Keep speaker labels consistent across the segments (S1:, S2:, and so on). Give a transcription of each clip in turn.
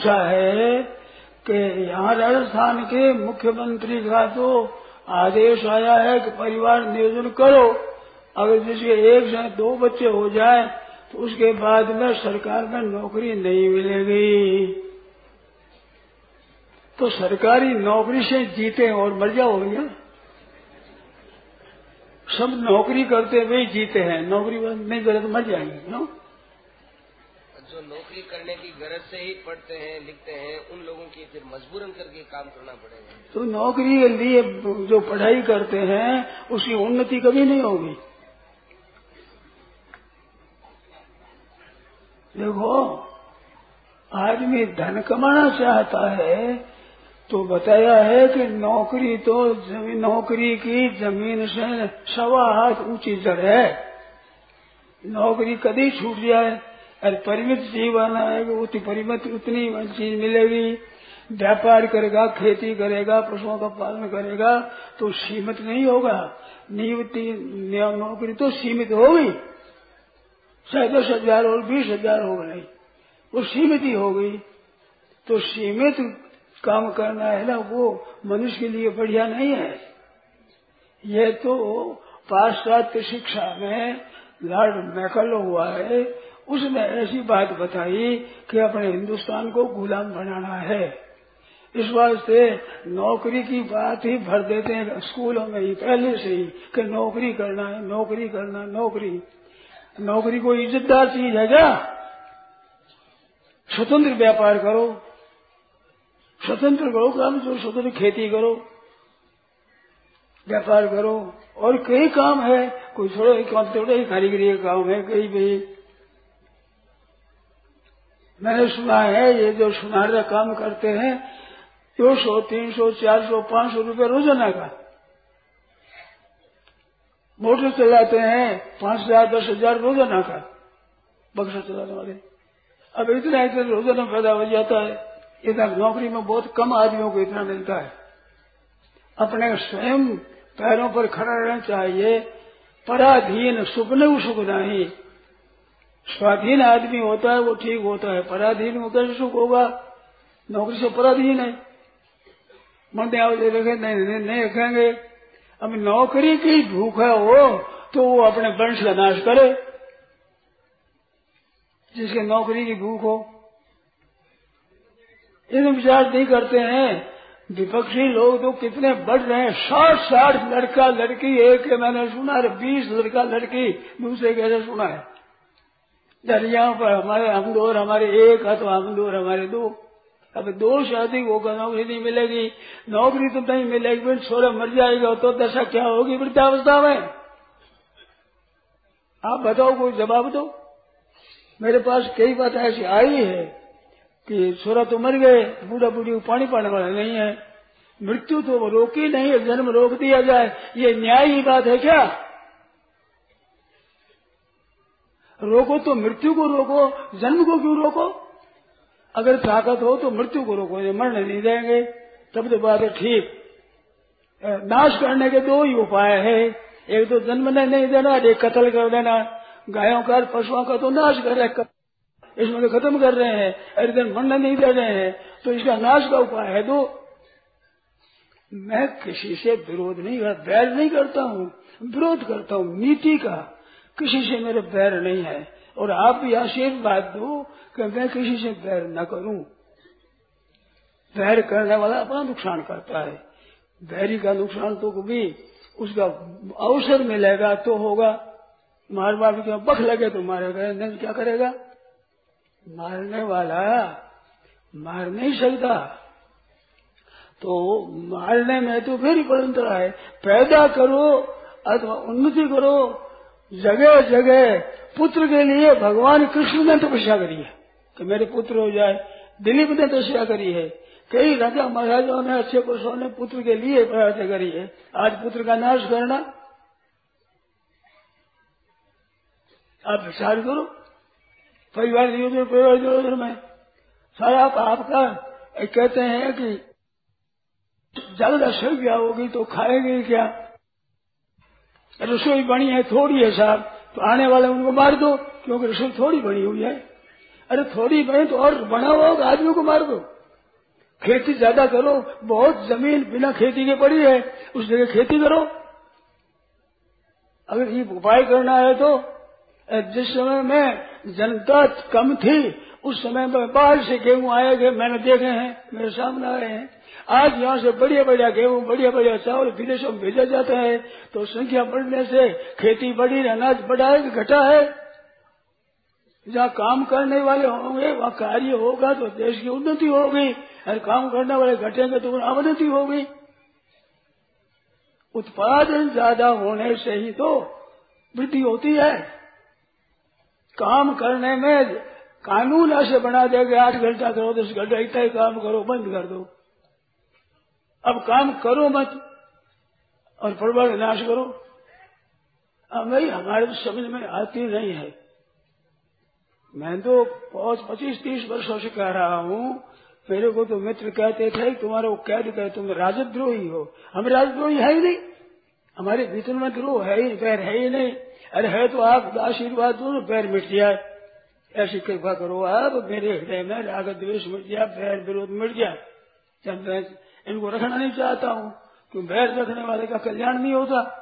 S1: पूछा है कि यहाँ राजस्थान के मुख्यमंत्री का तो आदेश आया है कि परिवार नियोजन करो। अगर जिसके एक से दो बच्चे हो जाए तो उसके बाद में सरकार में नौकरी नहीं मिलेगी। तो सरकारी नौकरी से जीते और मर जाओ भैया। सब नौकरी करते हुए जीते हैं। नौकरी नहीं करे तो मर जाएँगे क्यों
S2: जो नौकरी करने की गरज से ही पढ़ते हैं, लिखते हैं, उन लोगों की फिर मजबूरन करके काम करना पड़ेगा।
S1: तो नौकरी के लिए जो पढ़ाई करते हैं, उसकी उन्नति कभी नहीं होगी। देखो, आदमी धन कमाना चाहता है तो बताया है कि नौकरी तो ज़मीन नौकरी की ज़मीन से सवा हाथ ऊँची जड़ है। नौकरी कभी छूट जाए। और परिमित जीवन आएगा उतनी परिमित, उतनी चीज़ मिलेगी। व्यापार करेगा, खेती करेगा, पशुओं का पालन करेगा तो सीमित नहीं होगा। नियुक्ति नौकरी तो सीमित होगी। चाहे दस हज़ार और बीस हज़ार हो गई वो सीमित ही हो गई तो सीमित काम करना है ना, वो मनुष्य के लिए बढ़िया नहीं है। यह तो पाश्चात्य शिक्षा में लॉर्ड मैकल हुआ है उसने ऐसी बात बताई कि अपने हिंदुस्तान को गुलाम बनाना है। इस वास्ते नौकरी की बात ही भर देते हैं स्कूलों में ही, पहले से ही कि नौकरी करना है, नौकरी करना, नौकरी। नौकरी कोई इज्जतदार चीज़ है क्या? स्वतंत्र व्यापार करो। स्वतंत्र करो काम, जो स्वतंत्र खेती करो। व्यापार करो। और कई काम है, कोई थोड़ा काम, थोड़ा ही कारीगरी का काम है, कई भी। मैंने सुना है, ये जो सुनार का काम करते हैं, दो सौ, तीन सौ, चार सौ, पाँच सौ रुपये रोज़ाना का। मोटर चलाते हैं, पाँच हज़ार, दस हज़ार रोज़ाना का, बक्सा चलाने वाले। अब इतना इतना रोज़ाना पैदा हो जाता है, इतना नौकरी में बहुत कम आदमियों को इतना मिलता है। अपने स्वयं पैरों पर खड़ा रहना चाहिए, पराधीन सुख न सुख नहीं। स्वाधीन आदमी होता है वो ठीक होता है। पराधीन होता है सुख होगा। नौकरी से पराधीन है। मन आओ रखे नहीं नहीं, नहीं रखेंगे अब नौकरी की भूख है वो तो वो अपने वंश का नाश करे। जिसके नौकरी की भूख हो। इन विचार नहीं करते हैं। विपक्षी लोग तो कितने बढ़ रहे हैं। साठ साठ लड़का लड़की एक मैंने सुना है बीस लड़का लड़की दूसरे कैसे सुना है। दरियाओं पर हमारे हम दो और हमारे एक है तो हम दो और हमारे दो। अब दो शादी होगा नौकरी नहीं मिलेगी। नौकरी तो नहीं मिलेगी, फिर छोरा मर जाएगा तो दशा क्या होगी? वृद्धावस्था में। आप बताओ, कोई जवाब दो। मेरे पास कई बात ऐसी आई है कि छोरा तो मर गए बूढ़ा बूढ़ी को पानी पाने वाला नहीं है। मृत्यु तो रोकी नहीं है, जन्म रोक दिया जाए। ये न्याय ही बात है क्या? रोको तो मृत्यु को रोको जन्म को क्यों रोको अगर ताकत हो तो मृत्यु को रोको ये मरने नहीं देंगे। तब तो बात है ठीक। नाश करने के दो ही उपाय है। एक तो जन्म नहीं देना, एक कत्ल कर देना। गायों का, पशुओं का तो नाश कर रहे इसमें तो खत्म कर रहे हैं, अरे दिन मरने नहीं दे रहे हैं। तो इसका नाश का उपाय है दो। मैं किसी से विरोध नहीं कर बैर नहीं करता हूँ, विरोध करता हूँ, नीति का। किसी से मेरे बैर नहीं है। और आप भी आशीर्वाद दो कि मैं किसी से बैर न करूँ। बैर करने वाला अपना नुकसान करता है। बैरी का नुकसान तो कभी उसका अवसर मिलेगा तो होगा। मार मार के बख लगे तो मारेगा। नहीं, क्या करेगा? मारने वाला मार नहीं सकता। तो मारने में तो फिर परंपरा है। पैदा करो अथवा उन्नति करो। जगह जगह पुत्र के लिए भगवान कृष्ण ने तपस्या करी है। कि मेरे पुत्र हो जाए, दिलीप ने तपस्या करी है। कई राजा महाराजाओं ने, अच्छे पुरुषों ने पुत्र के लिए प्रार्थना करी है। आज पुत्र का नाश करना। आप विचार करो। परिवार परिवार में। सारा आपका कहते हैं कि ज़्यादा संख्या होगी तो खाएँगे क्या? रसोई बनी है, थोड़ी है साहब तो आने वाले उनको मार दो, क्योंकि रसोई थोड़ी बनी हुई है। अरे थोड़ी बनी तो और बना हुआ होगा आदमी को मार दो। खेती ज़्यादा करो, बहुत ज़मीन बिना खेती के पड़ी है, उस जगह खेती करो। अगर ये उपाय करना है तो जिस समय में जनता कम थी, उस समय में बाहर से गेहूँ आए गए मैंने देखे हैं, मेरे सामने आए हैं। आज यहाँ से बढ़िया बढ़िया गेहूँ, बढ़िया बढ़िया चावल विदेशों में भेजा जाता है तो संख्या बढ़ने से खेती बढ़ी, अनाज बढ़ा है घटा है। जहाँ काम करने वाले होंगे, वहाँ कार्य होगा तो देश की उन्नति होगी। और काम करने वाले घटेंगे तो अवनति होगी। उत्पादन ज़्यादा होने से ही तो वृद्धि होती है। काम करने में कानून ऐसे बना देंगे, आठ घंटा करो, दस घंटा इतना ही काम करो, बंद कर दो। अब काम करो मत और परिवार नाश करो। अब भाई हमारे तो समझ में आती नहीं है। मैं तो पाँच, पच्चीस, तीस वर्षों से कह रहा हूँ, मेरे को तो मित्र कहते थे, तुम्हारा वो कैद करे तुम राजद्रोही हो। हम राजद्रोही है ही नहीं। हमारे भीतर में द्रोह है ही पैर है ही नहीं। अरे है तो आप, आशीर्वाद दो, पैर मिट जाए। ऐसी कृपा करो आप, मेरे हृदय में राग द्वेष मिट जाए, पैर विरोध मिट जाए। जब मैं इनको रखना नहीं चाहता हूँ। क्यों बैर रखने वाले का कल्याण नहीं होता?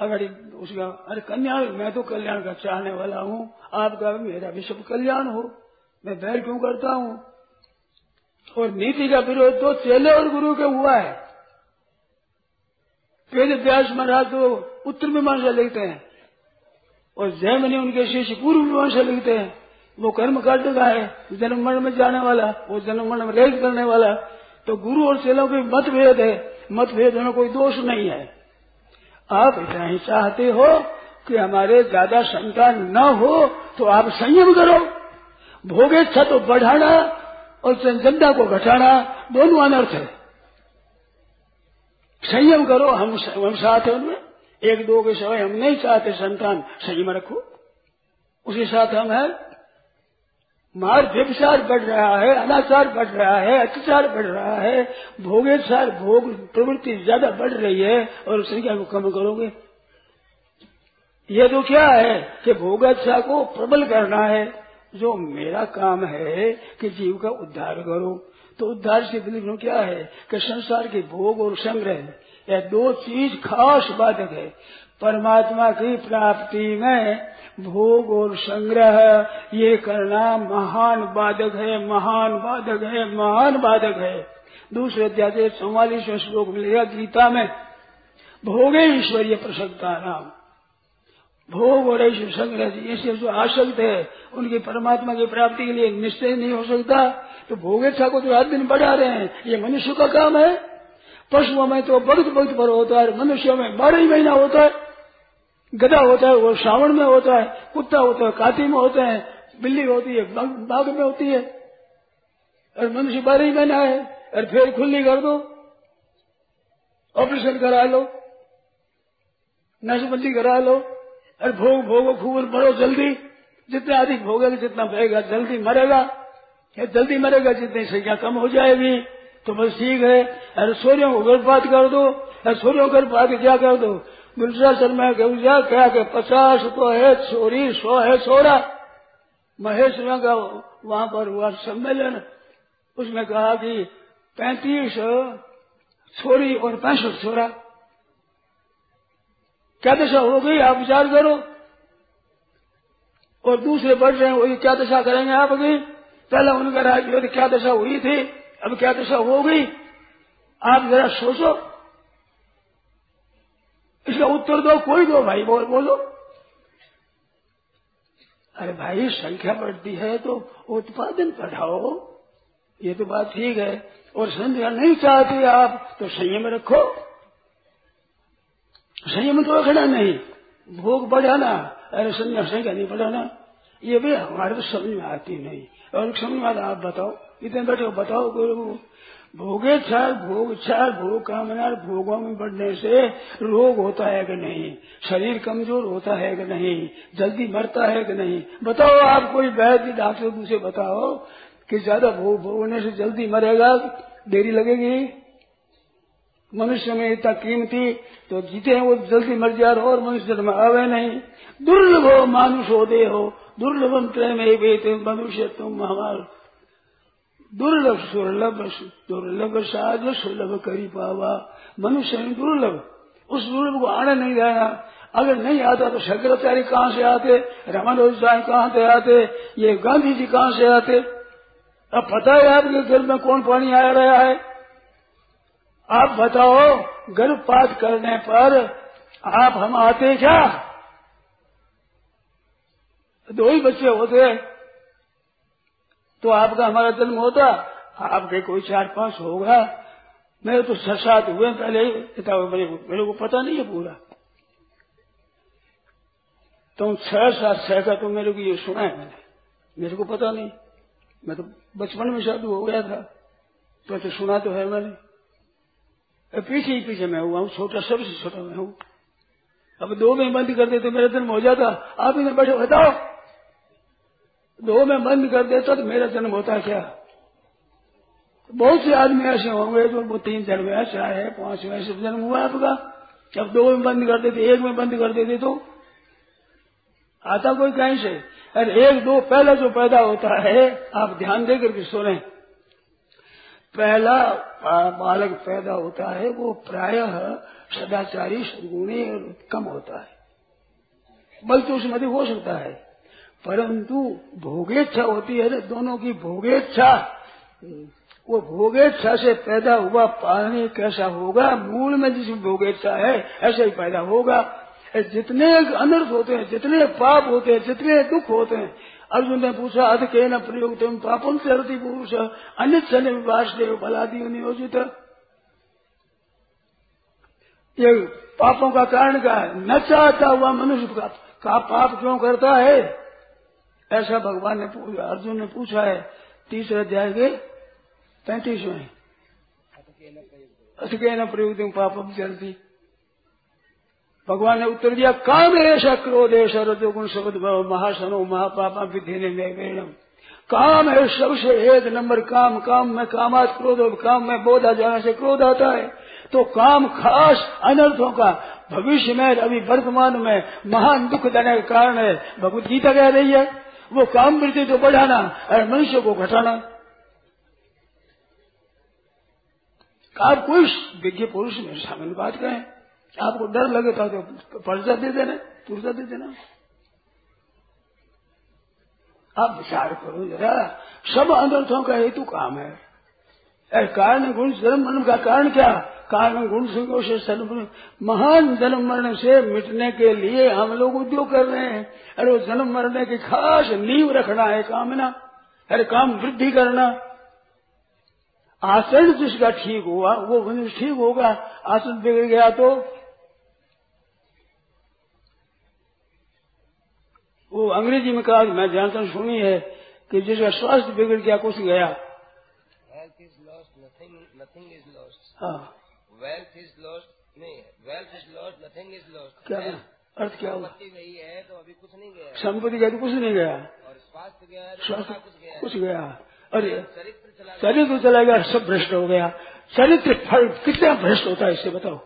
S1: अगर उसका, अरे कल्याण मैं तो कल्याण का चाहने वाला हूँ। आपका मेरा भी सब कल्याण हो। मैं बैर क्यों करता हूँ? और नीति का विरोध तो चेले और गुरु के हुआ है। वेद व्यास महाराज तो उत्तर मीमांसा लिखते हैं। और जैमनी उनके शिष्य पूर्व मीमांसा लिखते हैं। वो कर्म कांड का है। जन्म मरण में जाने वाला, वो जन्म मरण में रहित करने वाला। तो गुरु और चेलों के मतभेद है। मतभेद में कोई दोष नहीं है। आप इतना ही चाहते हो कि हमारे ज़्यादा संतान न हो तो आप संयम करो। भोगेच्छा तो बढ़ाना और जनता को घटाना दोनों अनर्थ है। संयम करो, हम हम साथ हैं उनमें। एक दो के समय हम नहीं चाहते संतान, संयम रखो। उसी साथ हम है। मार व्यभिचार बढ़ रहा है, अनाचार बढ़ रहा है, अत्याचार बढ़ रहा है, भोगेचार भोग प्रवृत्ति ज़्यादा बढ़ रही है, और संख्या को कम करोगे। ये तो क्या है कि भोगाच्छा को प्रबल करना है, जो मेरा काम है कि जीव का उद्धार करो। तो उद्धार से बिल्कुल क्या है कि संसार के भोग और संग्रह, यह दो चीज़ खास बाधक है। परमात्मा की प्राप्ति में भोग और संग्रह। ये करना महान बाधक है, महान बाधक है, महान बाधक है। दूसरे अध्याय चौवालीस श्लोक मिलेगा गीता में, भोगे ईश्वरीय प्रसन्नता नाम। भोग और ऐश्वर्य संग्रह ऐसे जो आसक्त है, उनकी परमात्मा की प्राप्ति के लिए निश्चय नहीं हो सकता। तो भोगे भोगेच्छा को जो रात दिन बढ़ा रहे हैं, ये मनुष्य का काम है। पशुओं में तो बहुत बहुत पर होता है, मनुष्यों में बारह ही महीना होता है। गधा होता है, वो श्रावण में होता है, कुत्ता होता है काती में होते हैं, बिल्ली होती है बाघ में होती है। और मनुष्य बारह महीना है और फिर खुली कर दो, ऑपरेशन करा लो नशबंदी करा लो और भोग, भोगो खूब बढ़ो जल्दी, जितना अधिक भोगेगा, जितना बहेगा जल्दी मरेगा। या जल्दी मरेगा, जितनी संख्या कम हो जाएगी तो बस ठीक है। अरे सूर्यों को गर्भपात कर दो, अरे सूर्यों को गर्भपात क्या कर दो? गुलजा शर्मा गौजा क्या के पचास तो है छोरी सौ है सोरा महेश का वहाँ पर हुआ सम्मेलन। उसमें कहा कि पैंतीस छोरी और पैंसठ छोरा क्या दशा हो गई? आप विचार करो। और दूसरे बढ़ रहे हैं, वही क्या दशा करेंगे आप अभी पहले उनका राज्य क्या दशा हुई थी? अब क्या दशा हो गई? आप जरा सोचो। इसका उत्तर दो, कोई दो भाई, बोल, बोलो। अरे भाई, संख्या बढ़ती है तो उत्पादन बढ़ाओ। ये तो बात ठीक है। और संख्या नहीं चाहते आप तो संयम रखो। संयम तो रखना नहीं। भोग बढ़ाना, अरे संख्या संख्या नहीं बढ़ाना। ये भी हमारे तो समझ में आती नहीं। और समझ में आता आप बताओ। इतने बैठे बताओ भोगे चार भोग कामना भोगों में बढ़ने से रोग होता है कि नहीं? शरीर कमज़ोर होता है कि नहीं? जल्दी मरता है कि नहीं? बताओ आप कोई वैद्य डॉक्टर दूसरे बताओ कि ज़्यादा भोग भोगने से जल्दी मरेगा, देरी लगेगी? मनुष्य में इतना कीमती तो जीते हैं वो, जल्दी मर जा रहा और मनुष्य जन्म आवे नहीं। दुर्लभ हो मानुष हो दे हो दुर्लभ प्रेम मनुष्य तुम हमारा दुर्लभ सुलभ दुर्लभ साज सुलभ करी पावा। मनुष्य दुर्लभ। उस दुर्लभ को आने नहीं देना। अगर नहीं आता तो शंकराचार्य कहाँ से आते? रमन साहब कहाँ से आते? ये गांधी जी कहाँ से आते? अब पता है आपके घर में कौन पानी आ रहा है? आप बताओ, गर्भपात करने पर आप हम आते क्या? दो ही बच्चे होते तो आपका हमारा जन्म होता आपके कोई चार पाँच होगा। मेरे तो छह सात हुए पहले मेरे, मेरे को पता नहीं है पूरा। तो छह सात छह का तो मेरे को ये सुना है मैंने। मेरे को पता नहीं। मैं तो बचपन में शादी हो गया था। तो, तो सुना तो है मैंने। पीछे ही पीछे मैं हुआ हूँ छोटा सबसे छोटा मैं हूँ। अब दो में बंद कर देते तो मेरा जन्म हो जाता। आप इधर बैठे बताओ दो में बंद कर देता तो मेरा जन्म होता क्या? बहुत से आदमी ऐसे होंगे जो वो तीन जन्म है चार है, पाँच में ऐसे जन्म हुआ आपका। जब दो में बंद कर देते, एक में बंद कर देते तो? आता कोई कहीं से? अरे एक दो, पहला जो पैदा होता है, आप ध्यान दे करके सुने। पहला बालक पैदा होता है, वो प्रायः सदाचारी सदगुणी कम होता है। बल्कि तो उसमें हो सकता है। परंतु भोगेच्छा होती है दोनों की भोगेच्छा। वो भोगेच्छा से पैदा हुआ पानी कैसा होगा? मूल में जिसमें भोगेच्छा है, ऐसे ही पैदा होगा। जितने अनर्थ होते हैं, जितने पाप होते हैं, जितने दुख होते हैं, अर्जुन ने पूछा अध के न प्रयोग तुम से हरती पुरुष अन्य चले वासदेव बलादी नियोजित। ये पापों का कारण क्या है? न चाहता हुआ मनुष्य का पाप क्यों करता है? ऐसा भगवान ने अर्जुन ने पूछा है, तीसरे अध्याय के पैंतीसवें। अथके न प्रयुक्त पापम भगवान ने उत्तर दिया काम ऐसा क्रोध ऐसा रजोगुण शब्द महासनो महापापा विधि में काम है सबसे एक नंबर काम काम में कामात क्रोध, काम में बोधा जाने से क्रोध आता है। तो काम खास अनर्थों का, भविष्य में, अभी वर्तमान में महान दुख देने का कारण है। भगवत गीता कह रही है वो काम वृद्धि तो बढ़ाना और मनुष्य को घटाना। आप कोई विज्ञ पुरुष में सामान्य बात करें आपको डर लगे तो, तो पर्चा दे देना पुर्जा दे देना। आप विचार करो जरा सब अनर्थों का हेतु काम है। कारण गुण जन्म मरण का कारण क्या? कारण गुण संगों से सर्व महान जन्म मरण से मिटने के लिए हम लोग उद्योग कर रहे हैं। अरे वो जन्म मरने की खास नींव रखना है कामना अरे काम वृद्धि करना। आसन जिसका ठीक हुआ वो मनुष्य ठीक होगा। आसन बिगड़ गया तो वो अंग्रेज़ी में कहा मैं जानता हूँ सुनी है कि जिसका स्वास्थ्य बिगड़ गया कुछ गया।
S2: Health is lost nothing nothing is lost
S1: हाँ।
S2: वेल्थ इज़ लॉस्ट नहीं wealth is lost nothing is lost
S1: क्या अर्थ क्या हुआ?
S2: गई है तो अभी कुछ नहीं गया।
S1: संपत्ति गया तो कुछ नहीं गया।
S2: और स्वास्थ्य गया तो
S1: स्वास्थ्य
S2: कुछ गया।
S1: कुछ गया। अरे
S2: चरित्र चला
S1: चरित्र चला गया सब भ्रष्ट हो गया। चरित्र फल कितना भ्रष्ट होता है इससे बताओ।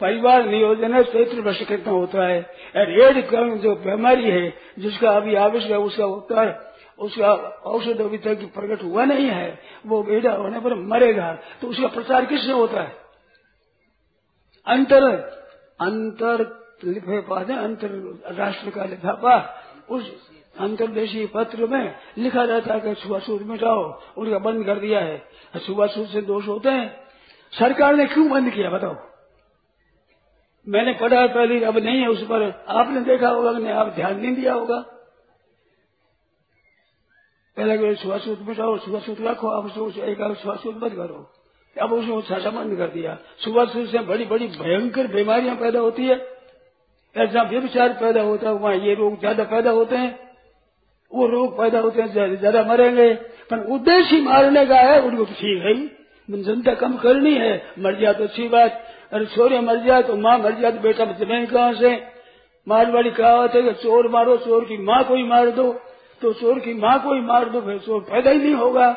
S1: परिवार नियोजन है चरित्र भ्रष्ट कितना होता है। रेड कर्म जो बीमारी है जिसका अभी आवश्यक है उसका उत्तर उसका औषध अभी तक प्रकट हुआ नहीं है वो बेटा होने पर मरेगा। तो उसका प्रचार किससे होता है? अंतर अंतर लिफाफा अंतर राष्ट्र का लिखा लिफाफा उस अंतरदेशीय पत्र में लिखा रहता है कि सुबह छुआछूत मिटाओ उनका बंद कर दिया है। सुबह छुआछूत से दोष होते हैं। सरकार ने क्यों बंद किया, बताओ? मैंने पढ़ा पहले, अब नहीं है उस पर। आपने देखा होगा कि आप ध्यान नहीं दिया होगा। पहले सुबह सूत बिठाओ सुबह सूत रखो अब एक सुबह सूत बंद करो। अब उसने छाछा बंद कर दिया। सुबह सुबह से बड़ी बड़ी भयंकर बीमारियाँ पैदा होती है। जहाँ व्यविचार पैदा होता है, वहाँ ये रोग ज़्यादा पैदा होते हैं। वो रोग पैदा होते हैं, ज़्यादा मरेंगे। पर उद्देश्य ही मारने का है, उनको तो ठीक है जनता कम करनी है, मर जाए तो अच्छी बात। अरे छोरे मर जाए तो माँ मर जाए तो बेटा ज़मीन कहाँ से? मारवाड़ी कहावत है कि चोर मारो, चोर की माँ को ही मार दो। तो चोर की माँ को ही मार दो, फिर चोर पैदा ही नहीं होगा।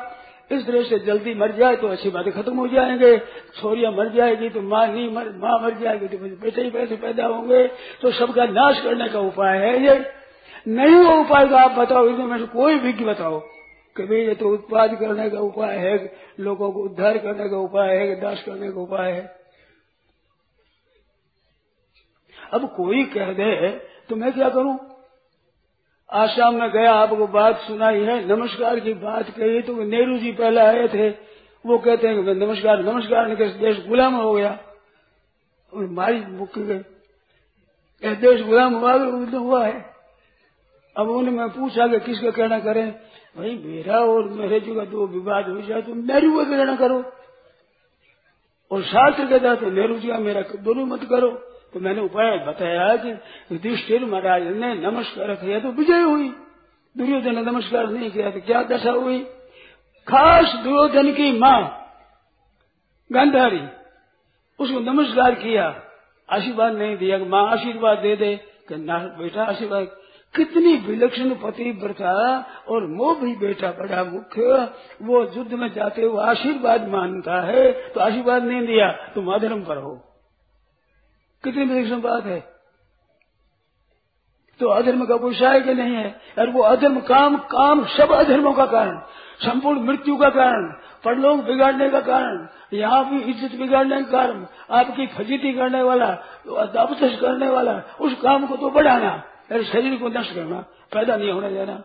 S1: इस तरह से जल्दी मर जाए तो अच्छी बातें खत्म हो जाएँगे। छोरिया मर जाएगी तो माँ नहीं मर, माँ मर जाएगी तो बेटे ही पैसे पैदा होंगे। तो सबका नाश करने का उपाय है ये। नहीं वो उपाय तो आप बताओ इसमें से कोई विज्ञ बताओ? कि भाई ये तो उत्पाद करने का उपाय है, लोगों को उद्धार करने का उपाय है, नाश करने का उपाय है। अब कोई कह दे तो मैं क्या करूँ? आसाम में गया, आपको बात सुनाई है, नमस्कार की बात कही तो नेहरू जी पहले आए थे। वो कहते हैं कि नमस्कार नमस्कार ने देश गुलाम हो गया। और मारी मुक्क गए देश गुलाम हुआ तो हुआ है। अब उन्हें मैं पूछा कि किसका कहना करें? भाई, मेरा और मेरे जी का दो विवाद हो जाए तो नेहरू का कहना करो। और शास्त्र कहता तो नेहरू जी का मेरा दोनों मत करो। तो मैंने उपाय बताया कि युधिष्ठिर महाराज ने नमस्कार किया तो विजय हुई। दुर्योधन ने नमस्कार नहीं किया तो क्या दशा हुई? खास दुर्योधन की माँ, गंधारी, उसको नमस्कार किया। आशीर्वाद नहीं दिया, माँ आशीर्वाद दे दे। कि ना बेटा आशीर्वाद। कितनी विलक्षण पतिव्रता और मोह भी बेटा बड़ा मुख्य। वो युद्ध में जाते हुए आशीर्वाद मानता है तो आशीर्वाद नहीं दिया, तुम अधर्म पर हो। कितनी विलक्षण बात है। तो अधर्म का कोई कि नहीं है। और वो अधर्म काम काम सब अधर्मों का कारण, संपूर्ण मृत्यु का कारण, परलोक बिगाड़ने का कारण, यहाँ भी इज़्ज़त बिगाड़ने का कारण, आपकी फजीती करने वाला अपचस करने वाला, उस काम को तो बढ़ाना अरे शरीर को नष्ट करना, पैदा नहीं होने देना।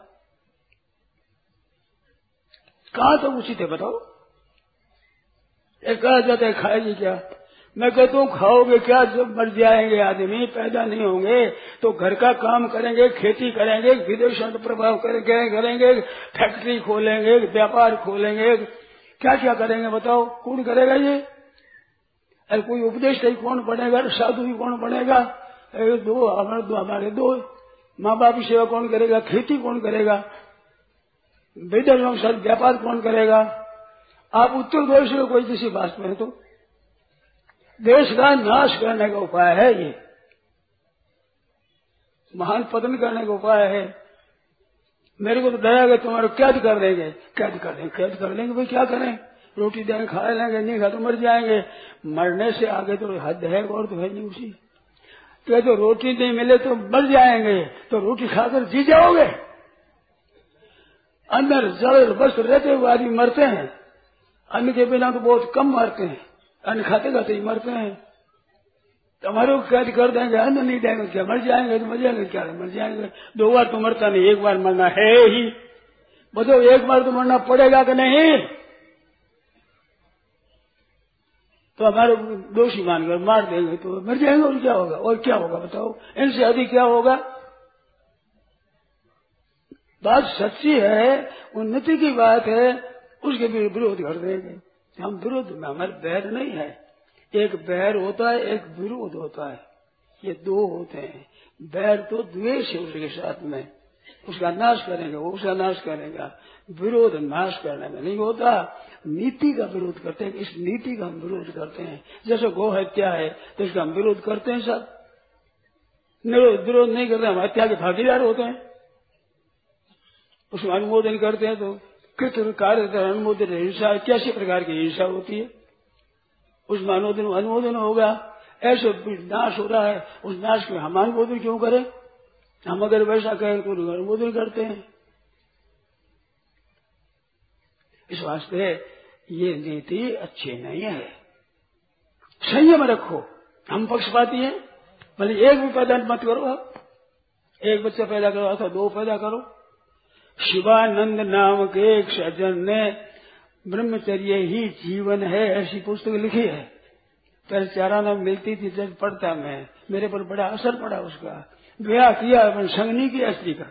S1: कहा तो उचित है बताओ? एक कहा जाता है, खाएगी क्या? मैं कहता हूँ खाओगे क्या? जब मर जाएँगे आदमी, पैदा नहीं होंगे तो घर का काम करेंगे, खेती करेंगे, विदेशों का प्रभाव करेंगे करेंगे फैक्ट्री खोलेंगे, व्यापार खोलेंगे। क्या क्या करेंगे बताओ? कौन करेगा ये? अरे कोई उपदेश नहीं, कौन बनेगा? साधु ही कौन बनेगा? अरे दो, हमारे दो हमारे दो। माँ बाप की सेवा कौन करेगा? खेती कौन करेगा? विदेशों साथ व्यापार कौन करेगा? आप उत्तर देश में कोई किसी बात में तो? देश का नाश करने का उपाय है ये। महान पतन करने का उपाय है। मेरे को तो दया गया तुम्हारे कैद कर देंगे। कैद कर देंगे, कैद कर लेंगे, भाई क्या करें? रोटी देंगे खा लेंगे, नहीं खा तो मर जाएँगे। मरने से आगे तो हद है और तो है नहीं उसी। तो तो रोटी नहीं मिले तो मर जाएँगे। तो रोटी खाकर जी जाओगे। अंदर जड़ बस रहते हुए आदमी मरते हैं। अन्न के बिना तो बहुत कम मरते हैं। अन्न खाते खाते ही मरते हैं। तुम्हारे कैद कर देंगे, अन्न नहीं देंगे, क्या मर जाएँगे तो मर जाएँगे, क्या मर जाएँगे? दो बार तो मरता नहीं, एक बार मरना है ही। बताओ एक बार तो मरना पड़ेगा कि नहीं? तो हमारे दोषी मानकर मार देंगे तो मर जाएँगे और क्या होगा? और क्या होगा बताओ? इनसे अधिक क्या होगा? बात सच्ची है उन्नति की बात है, उसके विरोध कर देंगे। हम विरोध में, हमारे बैर नहीं है। एक बैर होता है, एक विरोध होता है। ये दो होते हैं। बैर तो द्वेष है उसके साथ में। उसका नाश करेंगे, वो उसका नाश करेगा। विरोध नाश करने में नहीं होता। नीति का विरोध करते हैं। इस नीति का हम विरोध करते हैं। जैसे गौ हत्या है तो इसका हम विरोध करते हैं सब। विरोध नहीं करते, हम हत्या के भागीदार होते हैं। उसमें अनुमोदन करते हैं तो। कृत कार्य अनुमोदन हिंसा कैसी प्रकार की हिंसा होती है? उसमें अनुमोदन अनुमोदन होगा। ऐसे नाश हो रहा है, उस नाश में हम अनुमोदन क्यों करें? हम अगर वैसा कहें तो अनुमोदन करते हैं। इस वास्ते ये नीति अच्छी नहीं है। संयम रखो। हम पक्षपाती हैं। भले एक भी पैदा मत करो। आप एक बच्चा पैदा करो अथवा दो पैदा करो। शिवानंद नाम के एक सज्जन ने ब्रह्मचर्य ही जीवन है ऐसी पुस्तक लिखी है। पहले चाराना मिलती थी जब पढ़ता मैं। मेरे पर बड़ा असर पड़ा उसका। ब्याह किया अपन संग नहीं किया स्त्री का।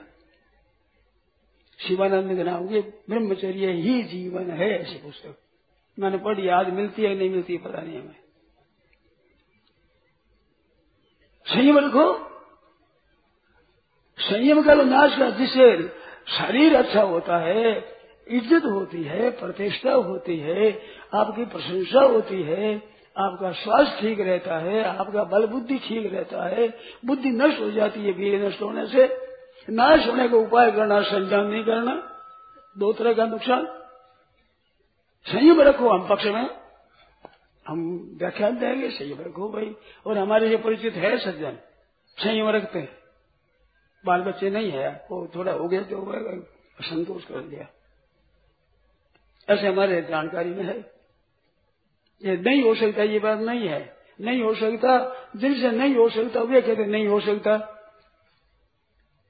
S1: शिवानंद के नाम के ब्रह्मचर्य ही जीवन है ऐसी पुस्तक। मैंने पढ़ी, आज मिलती है नहीं मिलती पता नहीं हमें। संयम रखो। संयम का नाश का जिससे शरीर अच्छा होता है, इज़्ज़त होती है, प्रतिष्ठा होती है, आपकी प्रशंसा होती है, आपका स्वास्थ्य ठीक रहता है, आपका बल बुद्धि ठीक रहता है, बुद्धि नष्ट हो जाती है वीर नष्ट होने से। नाश होने का उपाय करना संयम नहीं करना, दो तरह का नुकसान। संयम रखो हम पक्ष में। हम व्याख्यान देंगे, संयम रखो भाई। और हमारे ये परिचित है सज्जन, संयम रखते हैं। बाल बच्चे नहीं है, वो थोड़ा हो गया तो संतोष कर दिया ऐसे हमारे जानकारी में है। ये नहीं हो सकता, ये बात नहीं है। नहीं हो सकता जिनसे नहीं हो सकता, वे कहते नहीं हो सकता।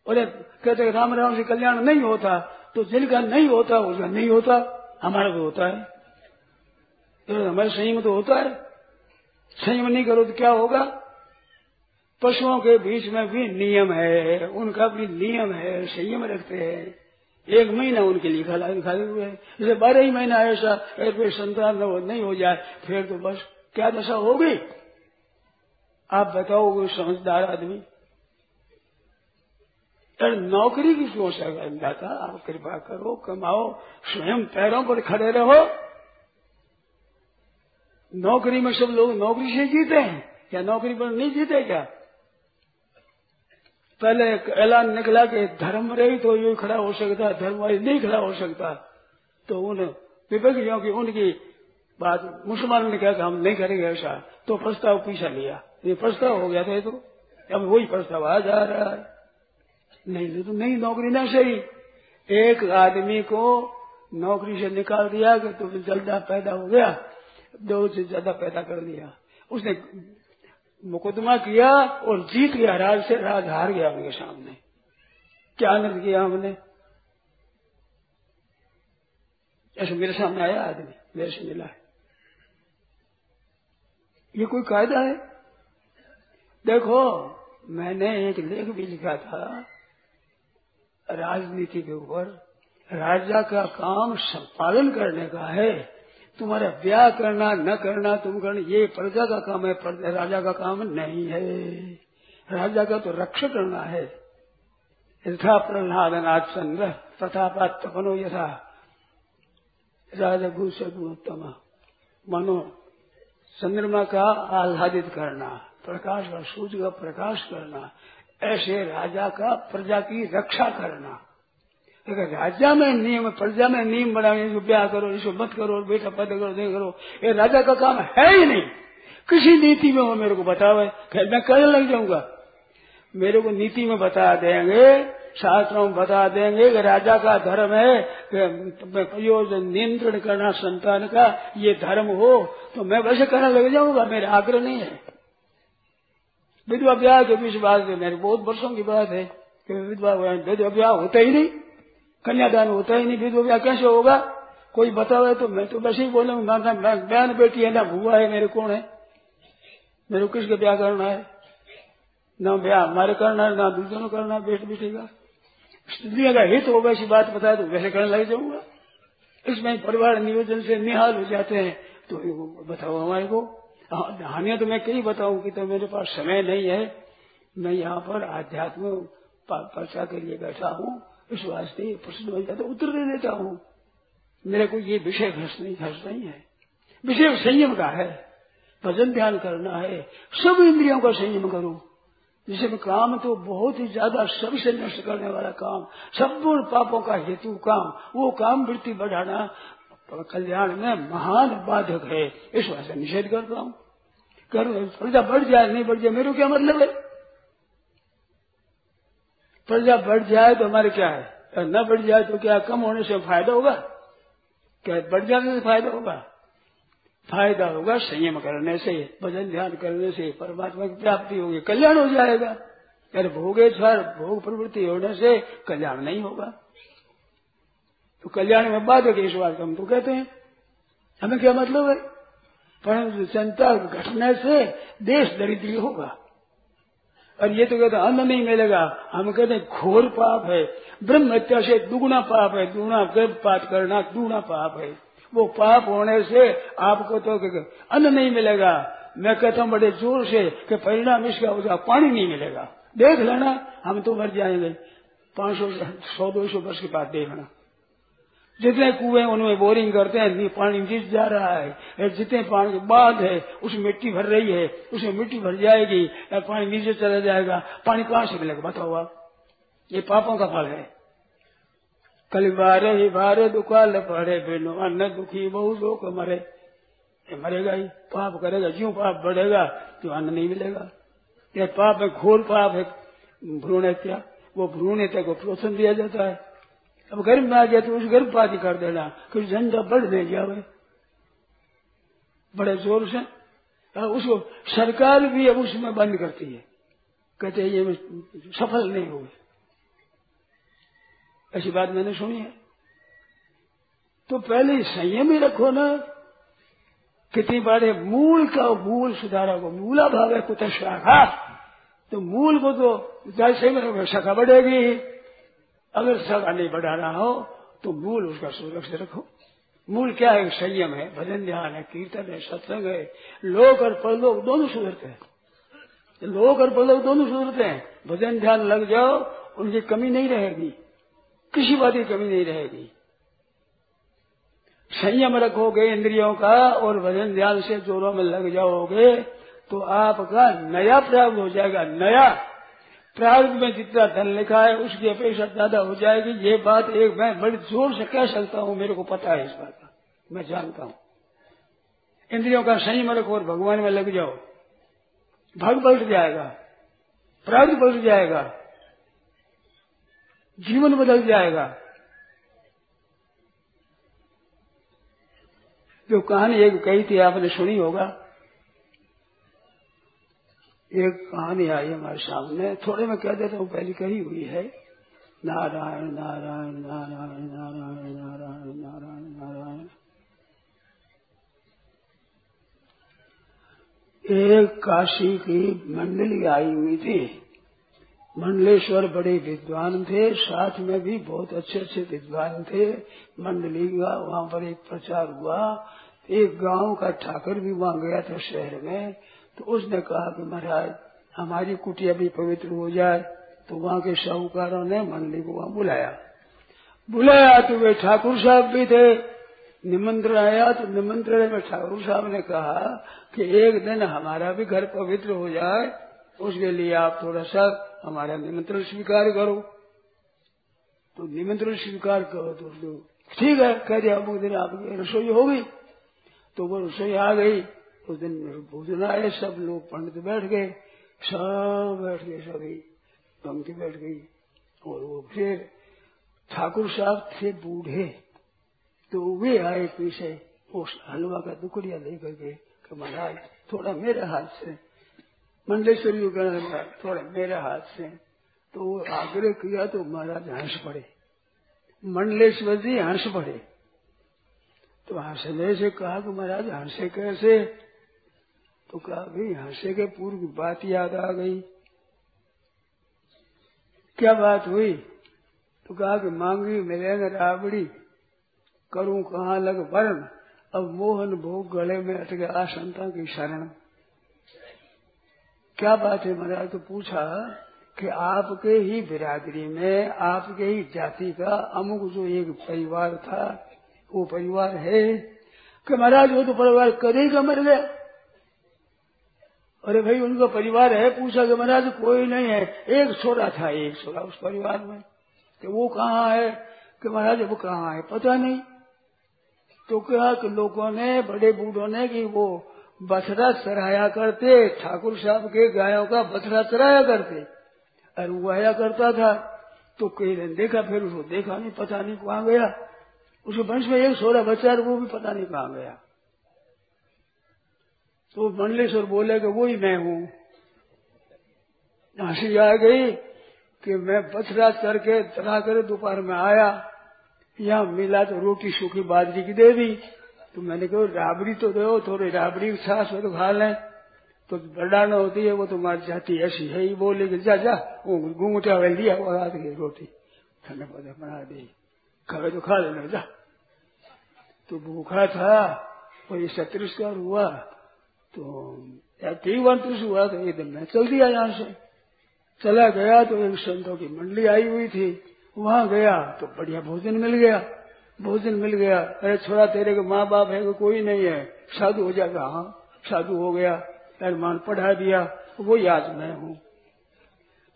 S1: और कहते राम राम से कल्याण नहीं होता तो जिनका नहीं होता, उसका नहीं होता, हमारा तो होता है। तो हमारे संयम तो होता है। संयम नहीं करो तो क्या होगा? पशुओं के बीच में भी नियम है, उनका भी नियम है, संयम रखते हैं। एक महीना उनके लिए खा खाली हुए हैं। जैसे बारह ही महीना ऐसा कोई संतान नहीं हो जाए, फिर तो बस क्या दशा होगी? आप बताओ कोई समझदार आदमी। अरे नौकरी की क्यों जाता, आप कृपा करो, कमाओ, स्वयं पैरों पर खड़े रहो। नौकरी में सब लोग नौकरी से जीते हैं। क्या नौकरी पर नहीं जीते क्या? पहले ऐलान निकला कि धर्म रही तो ये खड़ा हो सकता धर्म वाली नहीं खड़ा हो सकता। तो उन विपक्षियों की उनकी बात मुसलमानों ने कहा कि हम नहीं करेंगे ऐसा तो प्रस्ताव पीछा लिया। ये प्रस्ताव हो गया था तो। अब वही प्रस्ताव आ जा रहा है। नहीं तो नहीं, नौकरी ना सही। एक आदमी को नौकरी से निकाल दिया कि तो जल्दा पैदा हो गया, दो से ज़्यादा पैदा कर दिया। उसने मुकदमा किया और जीत गया, राज से राज हार गया उनके सामने। क्या आनंद किया हमने? ऐसे मेरे सामने आया आदमी, मेरे से मिला है। ये कोई कायदा है? देखो, मैंने एक लेख भी लिखा था, राजनीति के ऊपर। राजा का काम पालन करने का है। तुम्हारा ब्याह करना, न करना, तुम करना, ये प्रजा का काम है राजा का काम नहीं है। राजा का तो रक्षा करना है। यथा प्रहलाद नाथ चंद्र प्रतापात तपनो यथा राजा उत्तम। मनो, चंद्रमा का आह्लादित करना, प्रकाश का सूर्य का प्रकाश करना, ऐसे राजा का प्रजा की रक्षा करना। अगर राजा में नियम प्रजा में नियम बनाने इसको ब्याह करो, इसको मत करो, बेटा पद करो, नहीं करो। ये राजा का काम है ही नहीं। किसी नीति में वो मेरे को बतावे। मैं करने लग जाऊँगा। मेरे को नीति में बता देंगे शास्त्रों में बता देंगे कि राजा का धर्म है प्रयोजन, नियंत्रण करना, संतान का ये धर्म हो तो मैं वैसे करने लग जाऊँगा, मेरा आग्रह नहीं है। विधवा ब्याह के बीच बात है, मेरे बहुत वर्षों की बात है विधवा विधवा ब्याह होता ही नहीं। कन्यादान होता ही नहीं विधवा ब्याह कैसे होगा? कोई बतावे तो मैं तो वैसे ही बोलूँगा ना मैं बहन बेटी है, ना भूआ है, मेरे कौन है? मेरे किसके ब्याह करना है? ना ब्याह हमारे करना है, ना दूसरों करना है बेट का स्त्रियों का हित होगा ऐसी बात बताए तो वैसे करने लग जाऊँगा। इसमें परिवार नियोजन से निहाल हो जाते हैं तो बताओ हमारे को। हानियाँ तो मैं कई बताऊँ कि तो मेरे पास समय नहीं है। मैं यहाँ पर आध्यात्म पर्चा के लिए बैठा हूँ। इस वास्ते प्रश्न हो जाता, उत्तर दे देता हूँ। मेरे को ये विषय घर्ष नहीं घर्ष नहीं है। विषय संयम का है, भजन ध्यान करना है, सब इंद्रियों का संयम करो। जिसमें काम तो बहुत ही ज़्यादा सबसे नष्ट करने वाला काम, संपूर्ण पापों का हेतु काम, वो काम वृत्ति बढ़ाना कल्याण में महान बाधक है। इस वास्ते निषेध करता हूँ। करो प्रजा बढ़ जाए, नहीं बढ़ जाए, मेरे क्या मतलब है? प्रजा बढ़ जाए तो हमारे क्या है? न बढ़ जाए तो क्या कम होने से फ़ायदा होगा? क्या बढ़ जाने से फ़ायदा होगा? फ़ायदा होगा संयम करने से, भजन ध्यान करने से, परमात्मा की प्राप्ति होगी, कल्याण हो जाएगा। अरे भोगेश्वर भोग प्रवृत्ति होने से कल्याण नहीं होगा। तो कल्याण में बाधक इस बात हम तो कहते हैं। हमें क्या मतलब है? परंतु जनता घटने से देश दरिद्री होगा। और ये तो कहते अन्न नहीं मिलेगा। हम कहते घोर पाप है। ब्रह्म हत्या से दुगुना पाप है। दुगुना गर्भपात करना, दुगुना पाप है। वो पाप होने से आपको तो अन्न नहीं मिलेगा। मैं कहता हूँ, बड़े ज़ोर से कि परिणाम इसका होगा, पानी नहीं मिलेगा। देख लेना, हम तो मर जाएँगे। पाँच सौ सौ, दो सौ वर्ष के बाद देखना जितने कुएँ उनमें बोरिंग करते हैं पानी नीचे जा रहा है जितने पानी के बाद है उसमें मिट्टी भर रही है उसमें मिट्टी भर जाएगी, या पानी नीचे चला जाएगा। पानी कहाँ से मिलेगा, बताओ आप। ये पापों का फल है। कल बारे ही बारे, दुकाल पड़े, बेनो अन्न दुखी बहु लोग मरे। ये मरेगा ही, पाप करेगा जो पाप बढ़ेगा तो अन्न नहीं मिलेगा। ये पाप है, घोर पाप है, भ्रूण हत्या। वो भ्रूण हत्या को प्रोत्साहन दिया जाता है। अब गर्भ में आ जाए तो उस गर्भपाती कर देना कुछ झंडा बढ़ दे जावे। बड़े ज़ोर से। उसको सरकार भी अब उसमें बंद करती है। कहते ये सफल नहीं हुए। ऐसी बात मैंने सुनी है। तो पहले संयम ही रखो ना, कितनी बार मूल का मूल सुधारा को मूला भाव है कुछ शाखा। तो मूल को तो जैसे में शाखा बढ़ेगी। अगर शाखा नहीं बढ़ा रहा हो तो मूल उसका सुरक्षित रखो। मूल क्या है? संयम है, भजन ध्यान है, कीर्तन है, सत्संग है। लोक और परलोक दोनों सुधरते हैं। लोक और परलोक दोनों सुधरते हैं। भजन ध्यान लग जाओ, उनकी कमी नहीं रहेगी। किसी बात की कमी नहीं रहेगी। संयम रखोगे इंद्रियों का और भजन ध्यान से जोरों में लग जाओगे तो आपका नया प्राप्त हो जाएगा। नया प्रारूप में जितना धन लिखा है, उसकी अपेक्षा ज़्यादा हो जाएगी। ये बात एक मैं बड़ी ज़ोर से कह सकता हूँ, मेरे को पता है इस बात का। मैं जानता हूँ। इंद्रियों का संयम रखो और भगवान में लग जाओ। भग पलट जाएगा। प्रारूप पलट जाएगा। जीवन बदल जाएगा। जो कहानी एक कही थी, आपने सुनी होगा। एक कहानी आई हमारे सामने। थोड़े में कह देता हूँ, पहली कही हुई है। नारायण नारायण नारायण नारायण नारायण नारायण नारायण। एक काशी की मंडली आई हुई थी। मंडलेश्वर बड़े विद्वान थे, साथ में भी बहुत अच्छे अच्छे विद्वान थे। मंडली का वहाँ पर एक प्रचार हुआ। एक गाँव का ठाकर भी वहाँ गया था शहर में। तो उसने कहा कि महाराज, हमारी कुटिया भी पवित्र हो जाए तो वहाँ के साहूकारों ने मंडली को वहाँ बुलाया। बुलाया तो वे ठाकुर साहब भी थे। निमंत्रण आया तो निमंत्रण में ठाकुर साहब ने कहा कि एक दिन हमारा भी घर पवित्र हो जाए, उसके लिए आप थोड़ा सा हमारा निमंत्रण स्वीकार करो। तो निमंत्रण स्वीकार करो तो ठीक है, कह दिया अमुक दिन आपकी रसोई होगी तो वो रसोई आ गई। उस दिन भोजन आए सब लोग पंडित बैठ गए, सब बैठ गए, सभी पंक्ति बैठ गई, और वो फिर ठाकुर साहब थे बूढ़े तो वे आए पीछे, उस हलवा का दुकड़िया लेकर गए कि महाराज, थोड़ा मेरे हाथ से मंडलेश्वरी कहने थोड़ा मेरे हाथ से। तो वो आग्रह किया तो महाराज हंस पड़े। मंडलेश्वर जी हंस पड़े। तो हंसने से कहा कि महाराज, हंसे कैसे? तो कहा, भाई हंसे के पूर्व बात याद आ गई। क्या बात हुई? तो कहा कि, मांगी मिले न राबड़ी करूँ कहाँ लग वर्ण अब मोहन भोग गले में अटके आशंता की शरण। क्या बात है महाराज? तो पूछा कि, आपके ही बिरादरी में, आपके ही जाति का अमुक जो एक परिवार था, वो परिवार है? कि महाराज, वो तो परिवार करेगा मर गया। अरे भाई, उनका परिवार है, पूछा कि महाराज, कोई नहीं है। एक छोरा था, एक छोरा उस परिवार में। कि वो कहाँ है? कि महाराज वो कहाँ है? पता नहीं। तो कहा कि लोगों ने, बड़े बूढ़ों ने, कि वो बछड़ा चराया करते, ठाकुर साहब के गायों का बछड़ा चराया करते। अरे वो आया करता था। तो कई दिन देखा, फिर उसको देखा नहीं, पता नहीं कहाँ गया। उसके वंश में एक छोरा बच्चा वो भी पता नहीं कहाँ गया। तो मंडलेश्वर बोले कि वो ही मैं हूँ। हँसी आ गई कि मैं बछड़ा चर के चला कर दोपहर में आया। यहाँ मिला तो रोटी सूखी बाजरी की दे दी तो मैंने कहा, राबड़ी तो दो, थोड़ी राबड़ी छाछ में तो खा लें। तो बरडाना होती है, वो तो मार जाती ऐसी है ही बोले कि जा जा वो घूंघटा वे लिया वो रात की रोटी। ठंडे पौधे बना दी। खावे तो खा लेना, जा। तो भूखा था और तिरस्कार हुआ। तो तीन वर्ष हुआ तो एकदम मैं चल दिया यहाँ से। चला गया तो एक संतों की मंडली आई हुई थी। वहाँ गया तो बढ़िया भोजन मिल गया। भोजन मिल गया। अरे, छोरा, तेरे के माँ बाप है कोई नहीं है? साधु हो जाएगा। हाँ साधु हो गया। मान पढ़ा दिया। वो याद मैं हूँ।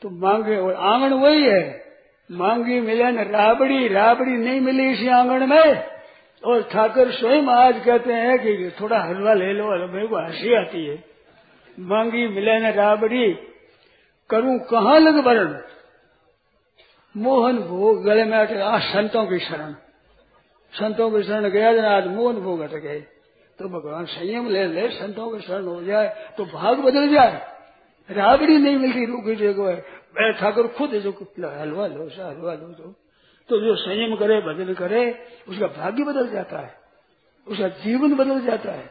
S1: तो मांगे और आँगन वही है। मांगी मिले न राबड़ी राबड़ी नहीं मिली इसी आँगन में। और ठाकर स्वयं आज कहते हैं कि थोड़ा हलवा ले लो मेरे को हँसी आती है। मांगी, मिले न राबड़ी करूँ कहाँ लग वरण? मोहन भोग, गले में अटे आ संतों की शरण। संतों की शरण गया जन आज मोहन भोग अट गए। तो भगवान संयम ले ले, संतों के शरण हो जाए तो भाग बदल जाए। राबड़ी नहीं मिलती रूखी जगह है। ठाकुर, खुद जो हलवा लो, सा हलवा लो तो तो जो संयम करे, भजन करे, उसका भाग्य बदल जाता है। उसका जीवन बदल जाता है।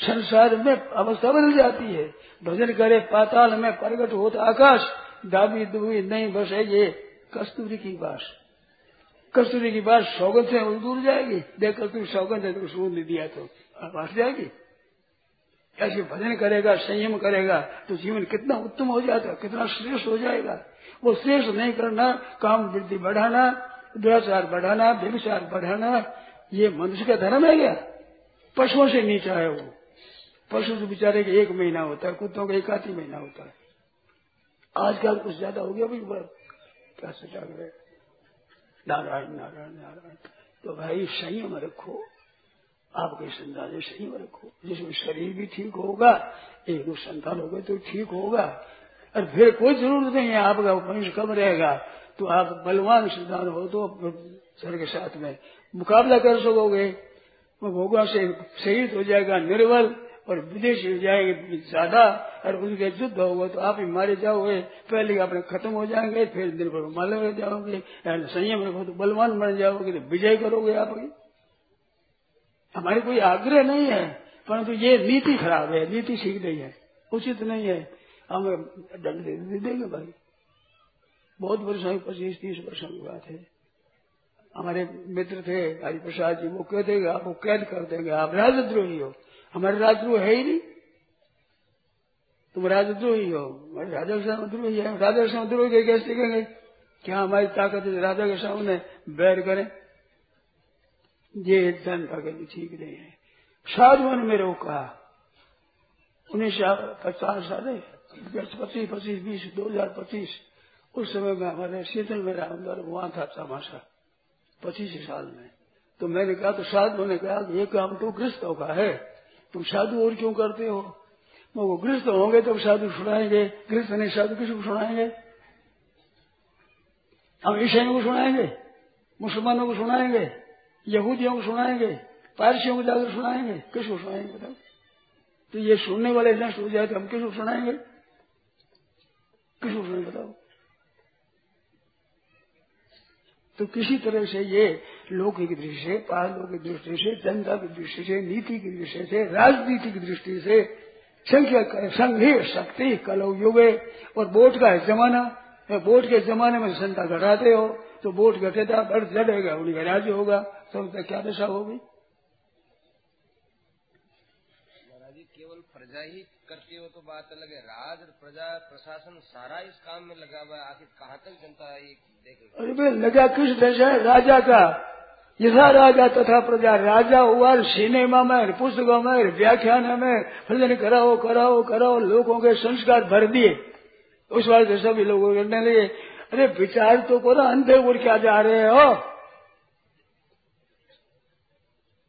S1: संसार में अवस्था बदल जाती है। भजन करे, पाताल में प्रगट होता आकाश, दाबी दुबी नहीं बसे ये कस्तूरी की बात कस्तूरी की बात सौगंध से दूर जाएगी। देख कस्तूरी सौगंध है तो सूद दिया तो हट जाएगी। ऐसे भजन करेगा, संयम करेगा तो जीवन कितना उत्तम हो जाएगा, कितना श्रेष्ठ हो जाएगा। वो श्रेष्ठ नहीं करना, काम वृद्धि बढ़ाना दुराचार बढ़ाना व्यविचार बढ़ाना, ये मनुष्य का धर्म है क्या? पशुओं से नीचा है वो। पशु तो बेचारे का एक महीना होता है, कुत्तों का एक आधी महीना होता है। आजकल कुछ ज़्यादा हो गया भाई क्या सोचा गए नारायण नारायण नारायण। तो भाई, संयम रखो। आपके संतान संयम रखो। जिसमें शरीर भी ठीक होगा, एक दो संतान होगा तो ठीक होगा। और फिर कोई ज़रूरत नहीं है, आपका वंश कम रहेगा? तो आप बलवान संतान हो तो सर के साथ में मुकाबला कर सकोगे। वो भोगों से शहीद हो जाएगा, निर्बल और विदेश हो जाएँगे, ज़्यादा और उनके युद्ध होगा तो आप ही मारे जाओगे। पहले अपने खत्म हो जाएँगे, फिर दिन भर माले हो जाओगे संयम रखो तो बलवान बन जाओगे तो विजय करोगे आप हमारे कोई आग्रह नहीं है, परंतु ये नीति खराब है, नीति सीख गई है, उचित नहीं है। हम दंड दे देंगे भाई। बहुत वर्षों पच्चीस, तीस वर्षों की बात है। हमारे मित्र थे हरिप्रसाद जी, वो कहते आपको कैद कर देंगे। आप राजद्रोही हो। हमारे राजद्रोह है ही नहीं। तुम राजद्रोही हो। हमारे राजा के सामने है। राजा के सामने द्रोही कैसे कहेंगे? क्या हमारी ताकत है राजा के सामने बैर करें? ये जनता के लिए ठीक नहीं है। साधुओं ने मेरे को कहा। उन्नीस पचास साल पच्चीस पच्चीस, बीस, दो हज़ार पच्चीस। उस समय में हमारे शीतल मेरा अंदर वहाँ था तमाशा, पच्चीस साल में। तो मैंने कहा तो साधु ने कहा, ये काम तो गृहस्थों का है? तुम साधु और क्यों करते हो? मैं वो गृहस्थ होंगे तब साधु सुनाएँगे। गृहस्थ नहीं साधु किसी को सुनाएँगे? हम ईसाइयों को सुनाएँगे? मुसलमानों को सुनाएँगे? यहूदियों को सुनाएँगे? पारसियों को जाकर सुनाएँगे? किसको सुनाएँगे बताओ तो ये सुनने वाले नष्ट हो जाए तो हम किसको सुनाएँगे? किसको सुनाएँगे बताओ। तो किसी तरह से ये लोक की दृष्टि से, पारलौकिक दृष्टि से, जनता की दृष्टि से, नीति की दृष्टि से, राजनीति की दृष्टि से, संख्या संघी शक्ति कलो युगे और वोट का जमाना। वोट के जमाने में संता घटाते हो तो वोट घटेगा, बढ़ जड़ेगा उनका राज्य होगा तो क्या दशा होगी?
S2: केवल प्रजा ही करती हो तो बात अलग है। राज प्रजा, प्रशासन सारा इस काम में लगा हुआ है। आखिर कहाँ तक जनता देखेगी
S1: अरे भाई, लगा किस दशा है? राजा का। यथा राजा, तथा प्रजा। राजा हुआ सिनेमा में पुस्तकों में व्याख्यान में भजन कराओ कराओ कराओ, लोगों के संस्कार भर दिए। उस बार से सभी लोगों करने लगे, अरे, विचार तो करो, अंधे उड़ क्या जा रहे हो?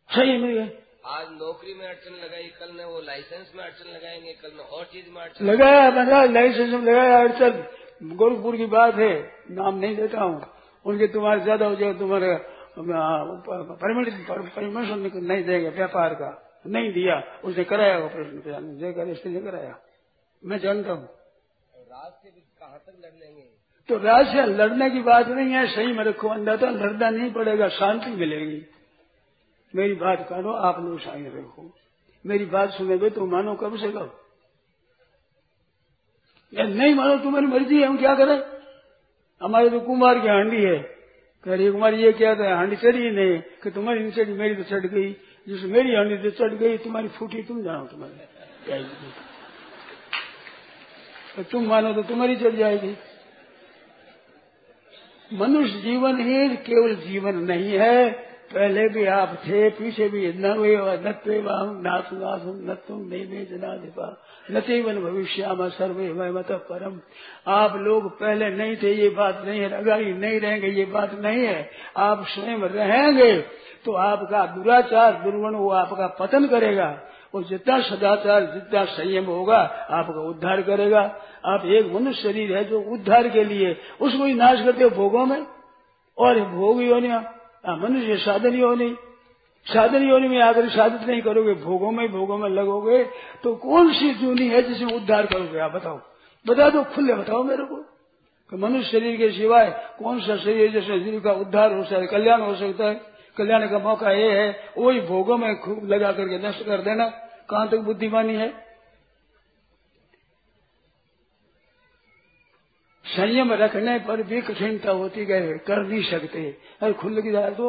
S1: सही नहीं
S2: आज नौकरी में अड़चन लगाई कल ने वो लाइसेंस में अड़चन लगाएँगे कल में और चीज़ में अड़चन
S1: लगाया मैंने लाइसेंस में लगाया अड़चन। गोरखपुर की बात है नाम नहीं देता हूँ। उनके तुम्हारे ज़्यादा हो जाए तुम्हारे परमिशन नहीं देंगे व्यापार का। नहीं दिया उसने कराया ऑपरेशन जयकर इसलिए कराया। मैं जानता हूँ।
S2: राज से कहाँ तक लड़ लेंगे?
S1: तो राज से लड़ने की बात नहीं है सही में रखो अंदर तो लड़ना नहीं पड़ेगा शांति मिलेगी। मेरी बात करो आप लोग शाही रखो। मेरी बात सुनेगे तो मानो कब से कब। नहीं मानो, तुम्हारी मर्ज़ी है, हम क्या करें? हमारे तो कुमार की हांडी है। कह रही कुमार, ये क्या था, हांडी चढ़ी नहीं। कि तुम्हारी नहीं मेरी तो चढ़ गई। जिस मेरी हांडी तो चढ़ गई, तुम्हारी फूटी, तुम जानो तुम्हारी। तो तुम मानो तो तुम्हारी चढ़ जाएगी। मनुष्य जीवन ही केवल जीवन नहीं है। पहले भी आप थे, पीछे भी न न तुम नहीं जनाधिपा, न तेवन भविष्य सर्वे मत परम। आप लोग पहले नहीं थे, ये बात नहीं है, अगाड़ी नहीं रहेंगे, ये बात नहीं है। आप स्वयं रहेंगे तो आपका दुराचार दुर्गुण वो आपका पतन करेगा। और जितना सदाचार, जितना संयम होगा, आपका उद्धार करेगा। आप एक मनुष्य शरीर है जो उद्धार के लिए, उसको ही नाश करते हो भोगों में। और भोग योनिया मनुष्य साधन योनि साधन योनि में आकर साधित नहीं करोगे, भोगों में भोगों में लगोगे तो कौन सी जूनी है जिसमें उद्धार करोगे? आप बताओ। बता दो, खुले बताओ मेरे को। कि मनुष्य शरीर के सिवाय कौन सा शरीर जिसमें शरीर का उद्धार हो सकता है, कल्याण हो सकता है? कल्याण का मौका ये है वही भोगों में खूब लगा करके नष्ट कर देना। कहाँ तक बुद्धिमानी है? संयम रखने पर भी कठिनता होती गए कर नहीं सकते। अरे खुल की जाए तो।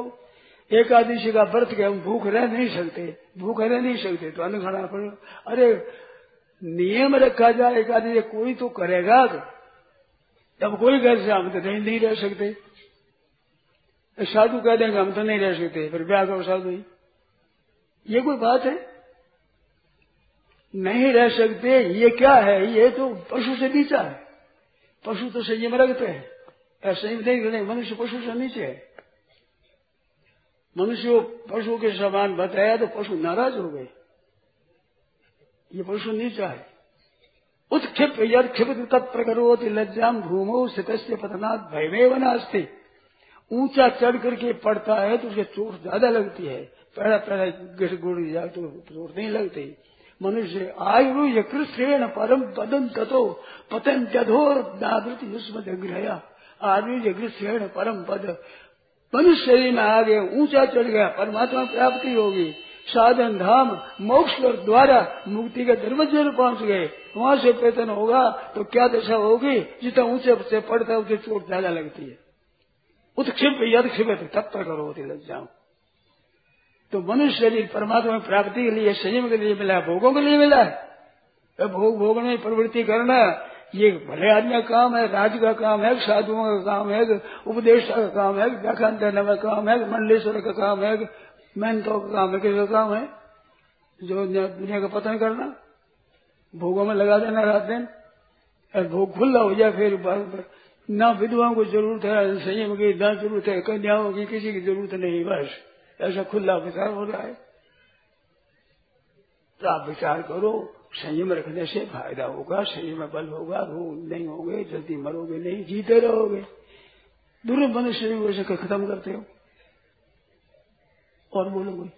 S1: एकादशी का व्रत के हम भूख रह नहीं सकते भूख रह नहीं सकते। तो अन्न खाना पड़े। अरे नियम रखा जाए एकादशी कोई तो करेगा तब कोई घर से हम तो नहीं, नहीं रह सकते। साधु कह देंगे हम तो नहीं रह सकते। फिर ब्याह करो साधु ही ये कोई बात है? नहीं रह सकते ये क्या है? ये तो पशु से नीचा है। पशु तो संयम रखते हैं। संयम नहीं नहीं, मनुष्य पशु से नीचे है। मनुष्य पशु के समान बताया तो पशु नाराज़ हो गए। ये पशु नीचा है। उत्क्षिप यद क्षिपित तत्प्रकरोति लज्जाम भूमो स्थित पतनाथ भयमे बनास्ते ऊँचा चढ़ करके पड़ता है तो उसे चोट ज़्यादा लगती है। पहला पहला गुड़ जाए तो चोट नहीं लगती। मनुष्य आयु यकृष्ण परम पदम तथो पतन त्यधोर दावृति युष्म जग्रया आयु यकृष्ण परम पद। मनुष्य शरीर में आ गए ऊँचा चढ़ गया, परमात्मा प्राप्ति होगी। साधन धाम, मोक्ष द्वारा मुक्ति के दरवाजे में पहुँच गए। वहाँ से पेतन होगा तो क्या दशा होगी? जितना ऊँचे से पड़ता है, उसे चोट ज़्यादा लगती है। उत्क्षिप यद तब तक करो लग जाऊँ तो मनुष्य शरीर परमात्मा प्राप्ति के लिए, संयम के लिए मिला है भोगों के लिए मिला। है भोग भोग में प्रवृत्ति करना, ये भले आदमी का काम है, राज का काम है, साधुओं का काम है उपदेश का काम है व्याख्यान करने का काम है, मंडलेश्वर का काम है मेहनतों का काम है किसका काम है, जो दुनिया का पतन करना। भोगों में लगा देना रात दिन। भोग खुला हो जाए, फिर ना विधवाओं को ज़रूरत है संयम की, ना ज़रूरत है, कन्याओं की, किसी की ज़रूरत नहीं, बस। ऐसा खुला विचार हो रहा है। तो आप विचार करो संयम रखने से फ़ायदा होगा संयम में बल होगा रोग नहीं होगे जल्दी मरोगे नहीं जीते रहोगे। दूर मनुष्य वैसे खत्म करते हो। और बोलोगे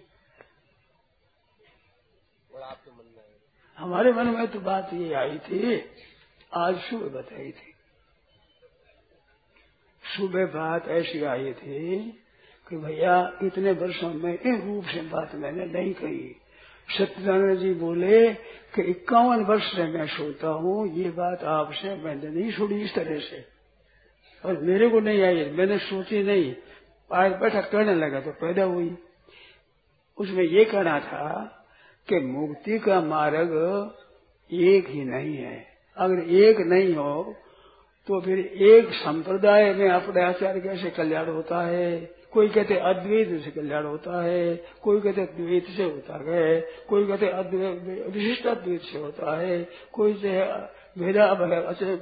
S2: आपके मन में
S1: हमारे मन में तो बात ये आई थी आज सुबह बताई थी। सुबह बात ऐसी आई थी कि भैया, इतने वर्षों में एक रूप से बात मैंने नहीं कही। सत्यनारायण जी बोले कि इक्यावन वर्ष से मैं सोता हूँ, ये बात आपसे मैंने नहीं सुनी इस तरह से। और मेरे को नहीं आई, मैंने सोची नहीं। आज बैठा करने लगा तो पैदा हुई। उसमें ये कहना था कि मुक्ति का मार्ग एक ही नहीं है। अगर एक नहीं हो तो फिर एक संप्रदाय में अपने आचार्य कैसे कल्याण होता है। कोई कहते अद्वैत से कल्याण होता है, कोई कहते द्वैत से होता है, कोई कहते विशिष्ट अद्वैत से होता है, कोई से भेदा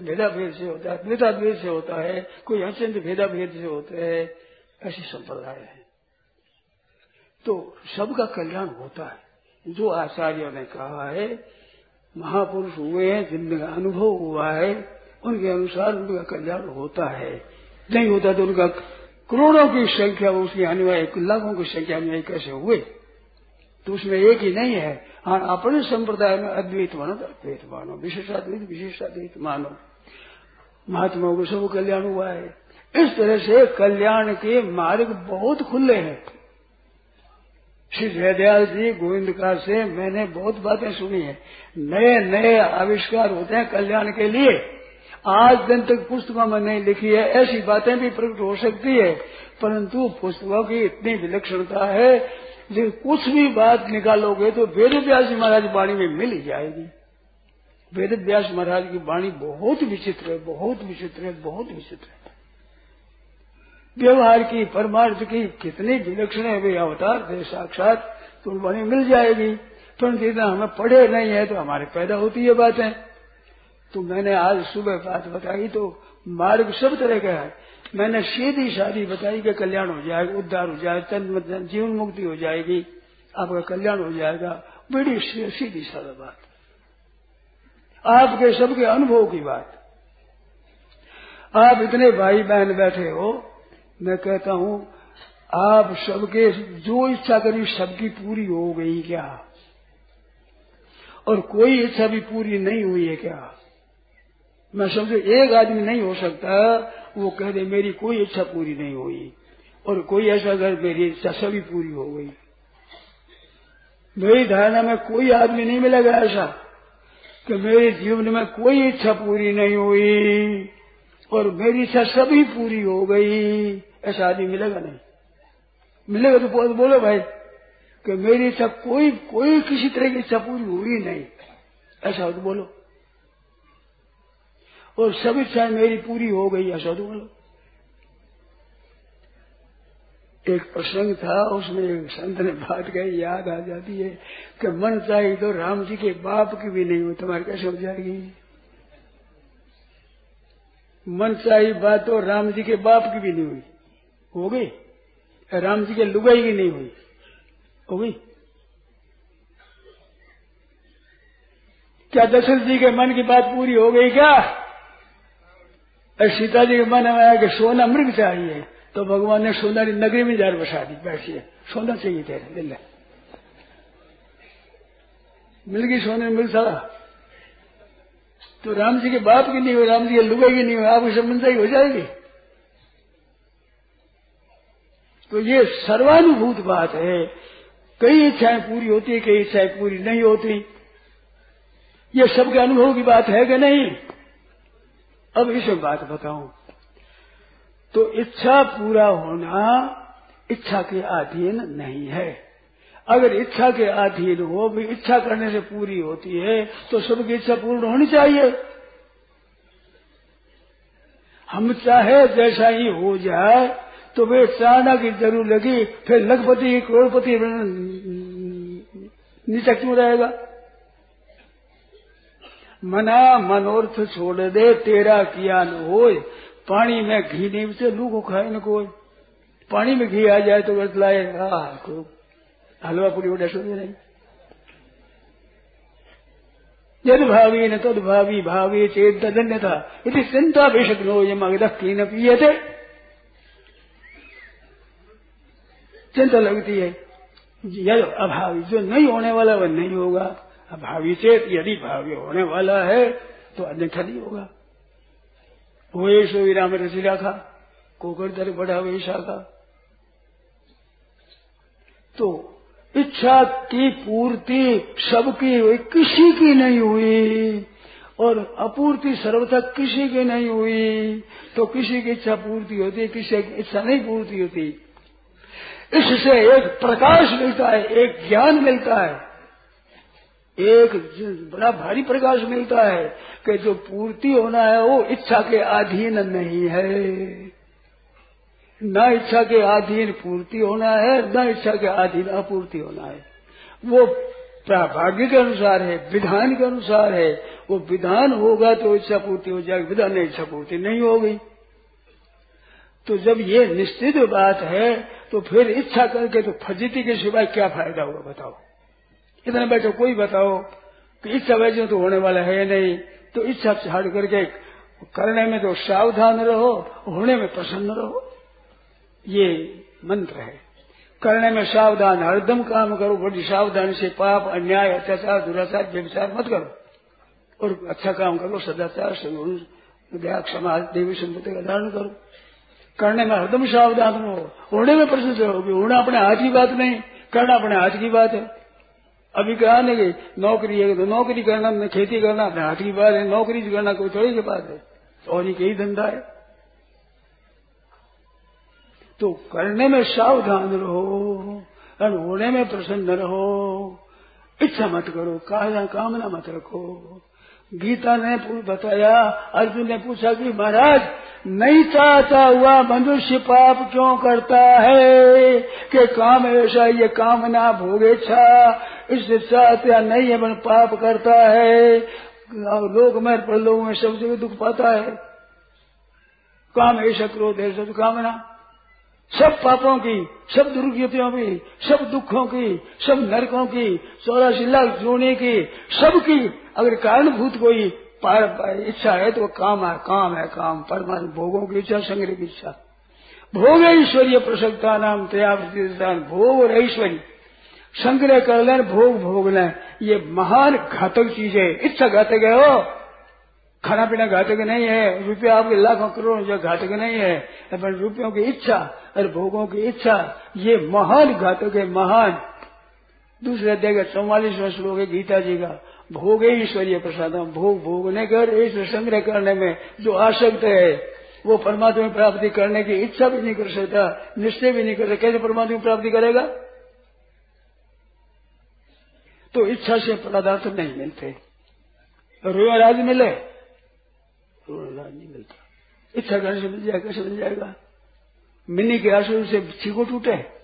S1: भेदा भेद से होता है द्वेता से होता है, कोई अत्यंत भेदा भेद से होते हैं, ऐसी संप्रदाय है। तो सबका कल्याण होता है। जो आचार्यों ने कहा है, महापुरुष हुए हैं जिनका अनुभव हुआ है, उनके अनुसार उनका कल्याण होता है। नहीं होता तो उनका करोड़ों की संख्या उसके अनुयायी लाखों की संख्या अनुयायी कैसे हुए? तो उसमें एक ही नहीं है। हाँ अपने संप्रदाय में अद्वैत मानो तो अद्वैत मानो विशेषाद्वैत विशेषाद्वैत मानो। महात्मा को सब कल्याण हुआ है। इस तरह से कल्याण के मार्ग बहुत खुले हैं। श्री जयदयाल जी गोविंद का से मैंने बहुत बातें सुनी है। नए नए आविष्कार होते हैं कल्याण के लिए। आज दिन तक पुस्तकों में नहीं लिखी है, ऐसी बातें भी प्रकट हो सकती है, परंतु पुस्तकों की इतनी विलक्षणता है जो कुछ भी बात निकालोगे तो वेद व्यास महाराज वाणी में मिल जाएगी। वेद व्यास महाराज की वाणी बहुत विचित्र है, बहुत विचित्र है, बहुत विचित्र है। व्यवहार की, परमार्थ की कितनी विलक्षण है, वे अवतार थे, साक्षात तो वाणी मिल जाएगी, परंतु इतना हमें पढ़े नहीं है तो हमारे पैदा होती है बातें। तो मैंने आज सुबह बात बताई तो मार्ग सब तरह का है। मैंने सीधी शादी बताई कि कल्याण हो जाएगा, उद्धार हो जाएगा, तन जीवन मुक्ति हो जाएगी, आपका कल्याण हो जाएगा। बड़ी सीधी सादा बात। आपके सबके अनुभव की बात। आप इतने भाई बहन बैठे हो, मैं कहता हूँ, आप सबके जो इच्छा करी सबकी पूरी हो गई क्या? और कोई इच्छा भी पूरी नहीं हुई है क्या? मैं समझू, एक आदमी नहीं हो सकता, वो कह दे, मेरी कोई इच्छा पूरी नहीं हुई। और कोई ऐसा अगर मेरी इच्छा सभी पूरी हो गई। मेरी धारणा में कोई आदमी नहीं मिलेगा ऐसा कि मेरे जीवन में कोई इच्छा पूरी नहीं हुई और मेरी इच्छा सभी पूरी हो गई। ऐसा आदमी मिलेगा नहीं। मिलेगा तो बोलो भाई कि मेरी इच्छा कोई कोई किसी तरह की इच्छा पूरी हुई नहीं। ऐसा हो तो बोलो। और सब इच्छाएँ मेरी पूरी हो गई ऐसा तो एक प्रसंग था, उसमें एक संत ने बात कही, याद आ जाती है कि मन चाहिए तो राम जी के बाप की भी नहीं हो, तुम्हारे कैसे हो जाएगी। मन चाहिए बात तो राम जी के बाप की भी नहीं हुई। हो गई? राम जी के लुगाई की नहीं हुई। हो गई? क्या दशरथ जी के मन की बात पूरी हो गई क्या? सीता जी के मन में आया कि सोना मृग चाहिए। तो भगवान ने सोना की नगरी में जार बसा दी बैठिए सोना चाहिए तेरे दिल मिल गई सोने मिल सड़ा तो राम जी के बाप की नहीं हुई, राम जी के लुगाई की नहीं हुई आपकी संबंध हो जाएगी। तो ये सर्वानुभूत बात है। कई इच्छाएँ पूरी होती है कई इच्छाएँ पूरी नहीं होती। ये सबके अनुभव की बात है कि नहीं? अब इसे बात बताऊँ तो इच्छा पूरा होना इच्छा के अधीन नहीं है अगर इच्छा के अधीन हो भी इच्छा करने से पूरी होती है तो सबकी इच्छा पूर्ण होनी चाहिए हम चाहे जैसा ही हो जाए तो वे चाहना की ज़रूर लगी फिर लखपति करोड़पति नीचा क्यों रहेगा मना मनोर्थ छोड़ दे, तेरा किया न हो पानी में घी नहीं से लू को खाए न कोई। पानी में घी आ जाए तो व्रत लाए हलवा पूरी उड़ा सुन नहीं। यद भावी न तद भावी भावी चेत तदन्य था यदि चिंता बेशक नो यम अगदक्की न पिए थे चिंता लगती है यद अभावी, जो नहीं होने वाला वह नहीं होगा। अभावी से यदि भावी होने वाला है तो अन्यथा नहीं होगा। वो सो राम रसी रखा कोकर दर बड़ा वैसा का तो इच्छा की पूर्ति सबकी हुई, किसी की नहीं हुई, और अपूर्ति सर्वथा किसी की नहीं हुई। तो किसी की इच्छा पूर्ति होती, किसी की इच्छा नहीं पूर्ति होती। इससे एक प्रकाश मिलता है, एक ज्ञान मिलता है। एक बड़ा भारी प्रकाश मिलता है कि जो पूर्ति होना है, वो इच्छा के अधीन नहीं है। न इच्छा के अधीन पूर्ति होना है, न इच्छा के अधीन अपूर्ति होना है। वो भाग्य के अनुसार है, विधान के अनुसार है। वो विधान होगा तो इच्छा पूर्ति हो जाएगी, विधान नहीं, इच्छा पूर्ति नहीं होगी। तो जब ये निश्चित बात है तो फिर इच्छा करके तो फजीती के सिवाय क्या फ़ायदा होगा, बताओ। इतना बैठो, कोई बताओ कि इस इच्छा वैसे तो होने वाला है या नहीं? तो इच्छा छाड़ करके करने में तो सावधान रहो, होने में प्रसन्न रहो। ये मंत्र है। करने में सावधान, हरदम काम करो, बड़ी सावधानी से पाप, अन्याय, अत्याचार, दुराचार व्यविचार मत करो। और अच्छा काम करो, सदाचार दया समाज, देवी संपत्ति का धारण करो। करने में हरदम सावधान रहो। होने में प्रसन्न रहोगे। होना अपने हाथ की बात नहीं, करना अपने हाथ की बात है। अभी कहा नहीं कि नौकरी है तो नौकरी करना, खेती करना अपने हाथ की बात है, नौकरी करना कोई थोड़ी की बात है। और एक ही धंधा है। तो करने में सावधान रहो और होने में प्रसन्न रहो, इच्छा मत करो, कामना मत रखो। गीता ने बताया, अर्जुन ने पूछा कि महाराज नहीं चाहता हुआ मनुष्य पाप क्यों करता है कि काम ऐसा ये कामना भोगे इच्छा इससे चाहते नहीं है, मन पाप करता है। लोग में प्रलोक में सब जगह दुख पाता है। काम ऐसा क्रोध सब कामना। सब पापों की, सब दुर्गतियों की, सब दुखों की, सब नरकों की, चौरासी लाख जोने की सबकी अगर कारणभूत कोई इच्छा है तो काम है काम है, काम। परमात्मा भोगों की इच्छा संग्रह की इच्छा। भोग ऐश्वर्य प्रसक्ता नाम तयान भोग और ऐश्वर्य। संग्रह कर लें, भोग भोग लें। ये महान घातक चीज़ है। इच्छा घातक है हो खाना पीना घातक नहीं है। रुपया आपके लाखों करोड़ जो घातक नहीं है। पर रुपयों की इच्छा और भोगों की इच्छा, ये महान घातक है, महान। दूसरे देगा चौवालीस वर्ष लोग गीता जी का, भोग ईश्वरीय प्रसाद भोग भोगने कर, ईश्वर संग्रह करने में जो आसक्त है, वो परमात्मा की प्राप्ति करने की इच्छा भी नहीं कर सकता, निश्चय भी नहीं कर सकता, कैसे परमात्मा की प्राप्ति करेगा? तो इच्छा से पदार्थ नहीं मिलते। रोया राज मिले? रोया नहीं मिलता। इच्छा करने से मिल जाएगा, कैसे मिल जाएगा? मिनी के आँसू से छीको टूटे।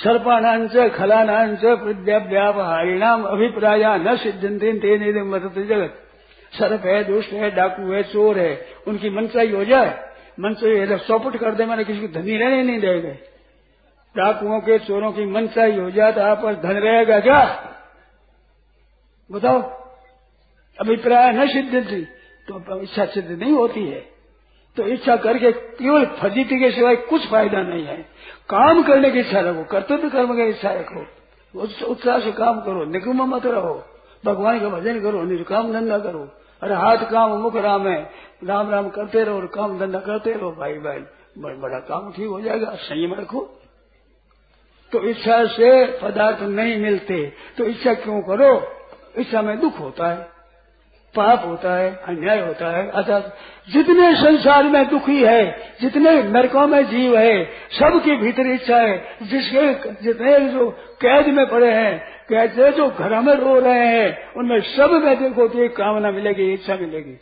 S1: सर्पानांच खलानांच हरिणाम अभिप्राय न सिद्धंते तेन मदद जगत। सर्प है दुष्ट है डाकू है चोर है उनकी मनसाई हो जाए मनसाई चौपट कर दे, मैंने किसी को धनी रहने नहीं देंगे। डाकुओं के, चोरों की मनसाई हो जाए तो आप धन रहेगा क्या? बताओ। अभिप्राय न सिद्ध थी तो इच्छा सिद्ध नहीं होती है। तो इच्छा करके केवल फजीती के सिवाय कुछ फ़ायदा नहीं है। काम करने की इच्छा रखो, कर्तव्य कर्म की इच्छा रखो। उत्साह से काम करो, निगम मत रहो। भगवान का भजन करो, निष्काम धंधा करो। अरे हाथ काम, मुख राम है। राम राम करते रहो और काम धंधा करते रहो भाई बहन बड़ा काम ठीक हो जाएगा, संयम रखो। तो इच्छा से पदार्थ नहीं मिलते। तो इच्छा क्यों करो? इच्छा में दुख होता है। पाप होता है, अन्याय होता है। अर्थात जितने संसार में दुखी है, जितने नरकों में जीव है, सबकी भीतर इच्छा है। जिसके, जितने जो कैद में पड़े हैं कैसे जो घर में रो रहे हैं, उनमें सब में देखो तो एक कामना मिलेगी, इच्छा मिलेगी।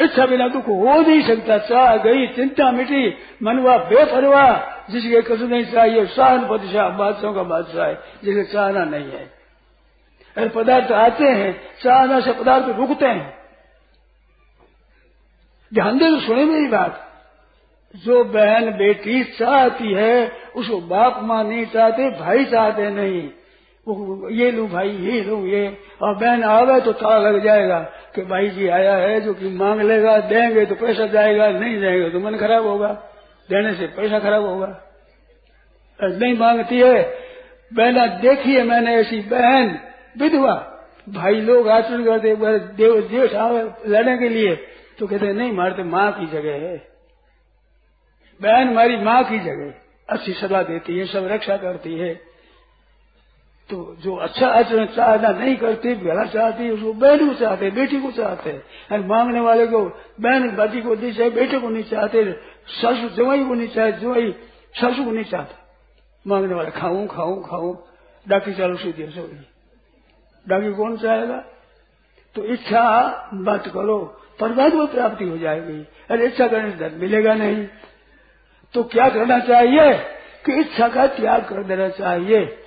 S1: इच्छा बिना दुख हो नहीं सकता। चाह गई चिंता मिटी, मनवा बेपरवाह, जिसके कुछ नहीं चाहिए शान बादशाह बादशाह का बादशाह है, जिसे चाहना नहीं है। अरे पदार्थ आते हैं चाहना से पदार्थ रुकते हैं। ध्यान दे तो सुने मेरी बात। जो बहन बेटी चाहती है, उसको बाप माँ नहीं चाहते, भाई चाहते नहीं। ये लू भाई, ये लू, ये। और बहन आवे तो ताला लग जाएगा कि भाई जी आया है जो कि मांग लेगा, देंगे तो पैसा जाएगा, नहीं जाएगा तो मन खराब होगा। देने से पैसा खराब होगा। नहीं मांगती है। बहना देखी है मैंने ऐसी बहन विधवा। भाई लोग आचरण करते देव देश आवे लड़ने के लिए। तो कहते नहीं मारते माँ की जगह है। बहन मारी माँ की जगह अच्छी सलाह देती है, सब रक्षा करती है। तो जो अच्छा आचरण चाहना नहीं करती, भला चाहती है, उसको बहन को चाहते बेटी को चाहते हैं। मांगने वाले को, बहन बेटी को नहीं चाहे, बेटे को नहीं चाहते, ससु जवाई को नहीं चाहे जवाई सासू को नहीं चाहता। मांगने वाले, खाऊं खाऊं खाऊं। डाकी चालू सीधी है सब डाकी कौन चाहेगा? तो इच्छा मत करो, परमात्मा प्राप्ति हो जाएगी। अरे इच्छा करने से धन मिलेगा नहीं। तो क्या करना चाहिए? कि इच्छा का त्याग कर देना चाहिए।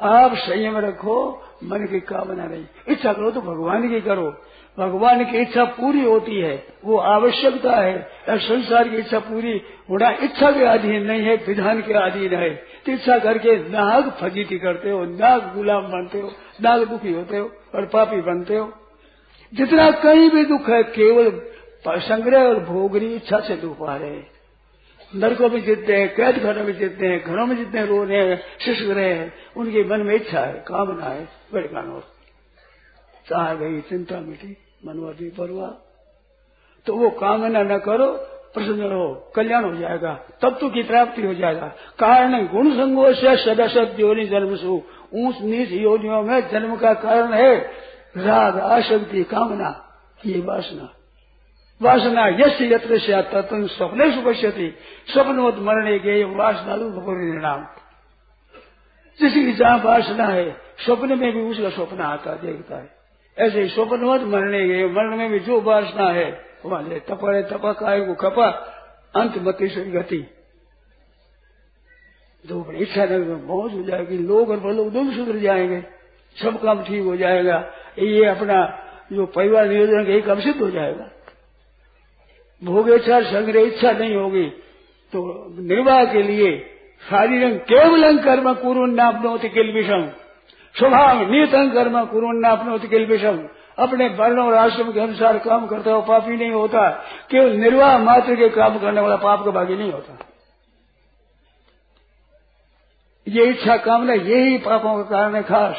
S1: आप संयम रखो, मन की कामना नहीं इच्छा करो तो भगवान की करो। भगवान की इच्छा पूरी होती है, वो आवश्यकता है। संसार की इच्छा पूरी होना इच्छा के अधीन नहीं है, विधान के अधीन है। तो इच्छा करके नाग फजीती करते हो, नाग गुलाम बनते हो। नाग दुखी होते हो और पापी बनते हो। जितना कहीं भी दुख है, केवल संग्रह और भोगरी इच्छा से दुख आ रहे हैं। नरकों में जितने हैं, कैद घरों में जीतते हैं, घरों में जितने रो रहे हैं, शिष्य रहे हैं, उनके मन में इच्छा है, कामना है, बड़े कानून चाह गई चिंता मिटी मनवादी परवा तो वो कामना न करो, प्रसन्न रहो, कल्याण हो जाएगा तत्व की प्राप्ति हो जाएगा। कारण गुण संगो से सदसत योनि जन्म सु ऊंच नीच योनियों में जन्म का कारण है राग आशक्ति कामना, ये वासना। वासना यश यत्र से तत्व स्वप्न सुपश्यति। मरने के वासना परिणाम जिसकी जहाँ वासना है, स्वप्न में भी उसका स्वप्न आता देखता है। ऐसे ही स्वप्नवत मरने गए मरण में भी जो वासना है वहाँ ले तपड़े तपा काय खपा, अंत मती से जो इच्छा में मौज हो जाएगी, लोग और लोग दोनों सुधर जाएँगे, सब काम ठीक हो जाएगा, ये अपना जो परिवार नियोजन का काम सिद्ध हो जाएगा। भोग इच्छा संग्रह इच्छा नहीं होगी तो निर्वाह के लिए शारीरक केवल कर्म कुरुन्नापनोति किल विषम स्वभाव नियतन कर्म कुरुन्नापनोति किल विषम अपने वर्ण और आश्रम के अनुसार काम करता हो पापी नहीं होता, केवल निर्वाह मात्र के काम करने वाला पाप का भागी नहीं होता। ये इच्छा कामना यही पापों का कारण है खास।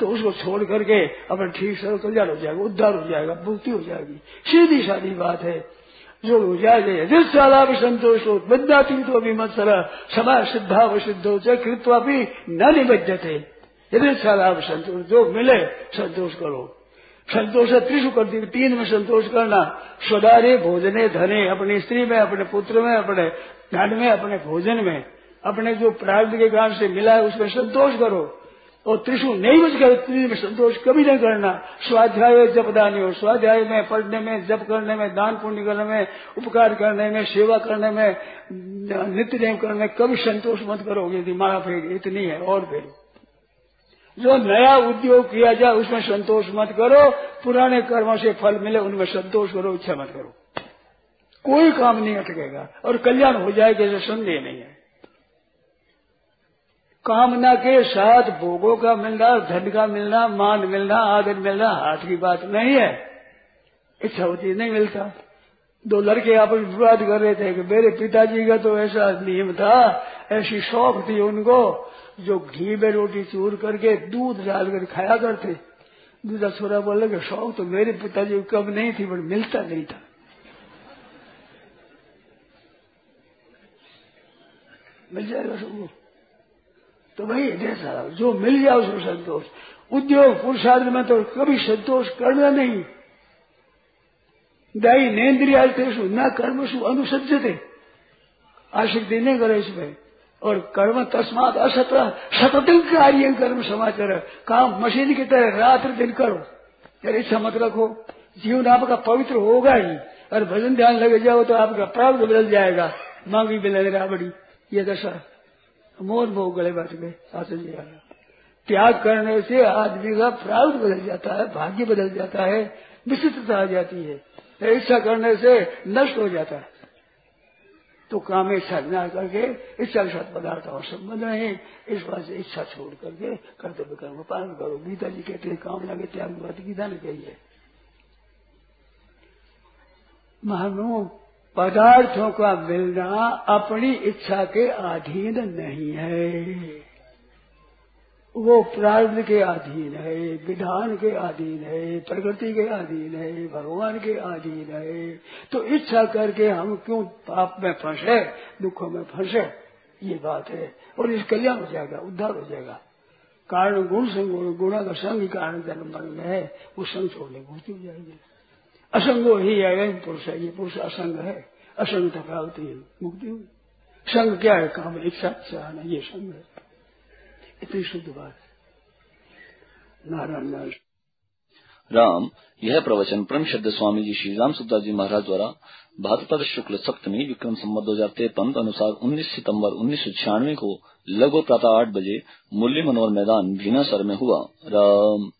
S1: तो उसको छोड़ करके अपने ठीक से कल्याण हो जाएगा, उद्धार हो जाएगा, मुक्ति हो जाएगी। सीधी सादी बात है। जो हो जाएगा जिस भी संतोष हो बद्दाती तो अभी मत सरा समाज सिद्धा सिद्ध हो चाहे कृत्वा भी न निबद्धते। यदि साला संतोष, जो मिले, संतोष करो। संतोष त्रिशु कर दी। तीन में संतोष करना। स्वदारे भोजने, धने, अपनी स्त्री में, अपने पुत्र में, अपने धन में, अपने भोजन में। अपने जो प्रार्थ के कारण से मिला है, उसमें संतोष करो। और त्रिशु नहीं बच गए त्रिशु में संतोष कभी नहीं करना। स्वाध्याय जपदानी हो, स्वाध्याय में पढ़ने में, जप करने में, दान पुण्य करने में, उपकार करने में, सेवा करने में, नित्य नियम करने में कभी संतोष मत करोगे यदि माला फेर इतनी है, और फिर जो नया उद्योग किया जाए, उसमें संतोष मत करो, पुराने कर्मों से फल मिले, उनमें संतोष करो, इच्छा मत करो। कोई काम नहीं अटकेगा, और कल्याण हो जाएगा जैसे संदेह नहीं है। कामना के साथ भोगों का मिलना, धन का मिलना, मान मिलना, आदर मिलना, हाथ की बात नहीं है। इच्छा होती नहीं मिलता। दो लड़के आपस में विवाद कर रहे थे कि मेरे पिताजी का तो ऐसा नियम था, ऐसी शौक थी उनको, जो घी में रोटी चूर करके दूध डालकर खाया करते। दूसरा छोरा बोले कि शौक तो मेरे पिताजी को कब नहीं थी, पर मिलता नहीं था। मिल जाएगा सबको? तो भाई जैसा जो मिल जाए उसको संतोष। उद्योग, पुरुषार्थ में तो कभी संतोष करना नहीं। दाई नेन्द्रियातेषु न कर्मसु अनुसज्जते। आसक्ति नहीं करे इसमें और कर्म तस्मात असत सतत कार्य कर्म समाचार। काम मशीन की तरह रात दिन करो। यार इच्छा मत रखो। जीवन आपका पवित्र होगा ही। और भजन ध्यान लगे जाओ तो आपका प्राप्त बदल जाएगा। मांगी बदल बड़ी ये दशा। मोर भोग गले बैठ गए आसन जी त्याग करने से आदमी का प्राप्त बदल जाता है, भाग्य बदल जाता है, विशिष्टता आ जाती है। इच्छा करने से नष्ट हो जाता है। तो काम इच्छा न करके इच्छा के साथ पदार्थ और संबंध नहीं इस बात से इच्छा छोड़ करके कर्तव्य कर्म पालन करो। गीता जी कहते हैं, काम लगे त्याग गीता ने कही है मानो पदार्थों का मिलना अपनी इच्छा के अधीन नहीं है। वो प्रार्थ के अधीन है, विधान के अधीन है प्रकृति के अधीन है, भगवान के अधीन है। तो इच्छा करके हम क्यों पाप में फंसे, दुखों में फंसे, ये बात है। और इस कल्याण हो जाएगा, उद्धार हो जाएगा। कारण गुण संग गुणा का संग कारण जन्म मन में है, वो संग छोड़ने मुक्ति हो जाएगी। असंगो ही है पुरुष है, ये पुरुष असंग है। असंग प्राप्ति है, मुक्ति हुई। संग क्या है, काम इच्छा चाहना ये संग है। इतनी शुद्ध बात नारायण नारायण।
S3: राम, यह प्रवचन परम शब्द स्वामी जी श्री राम सुद्धा जी महाराज द्वारा भाद्रपद शुक्ल सप्तमी विक्रम संबत दो हज़ार तिरपन अनुसार 19 सितंबर उन्नीस सौ छियानवे को लगभग प्रातः आठ बजे मुरली मनोहर मैदान भीनासर में हुआ। राम।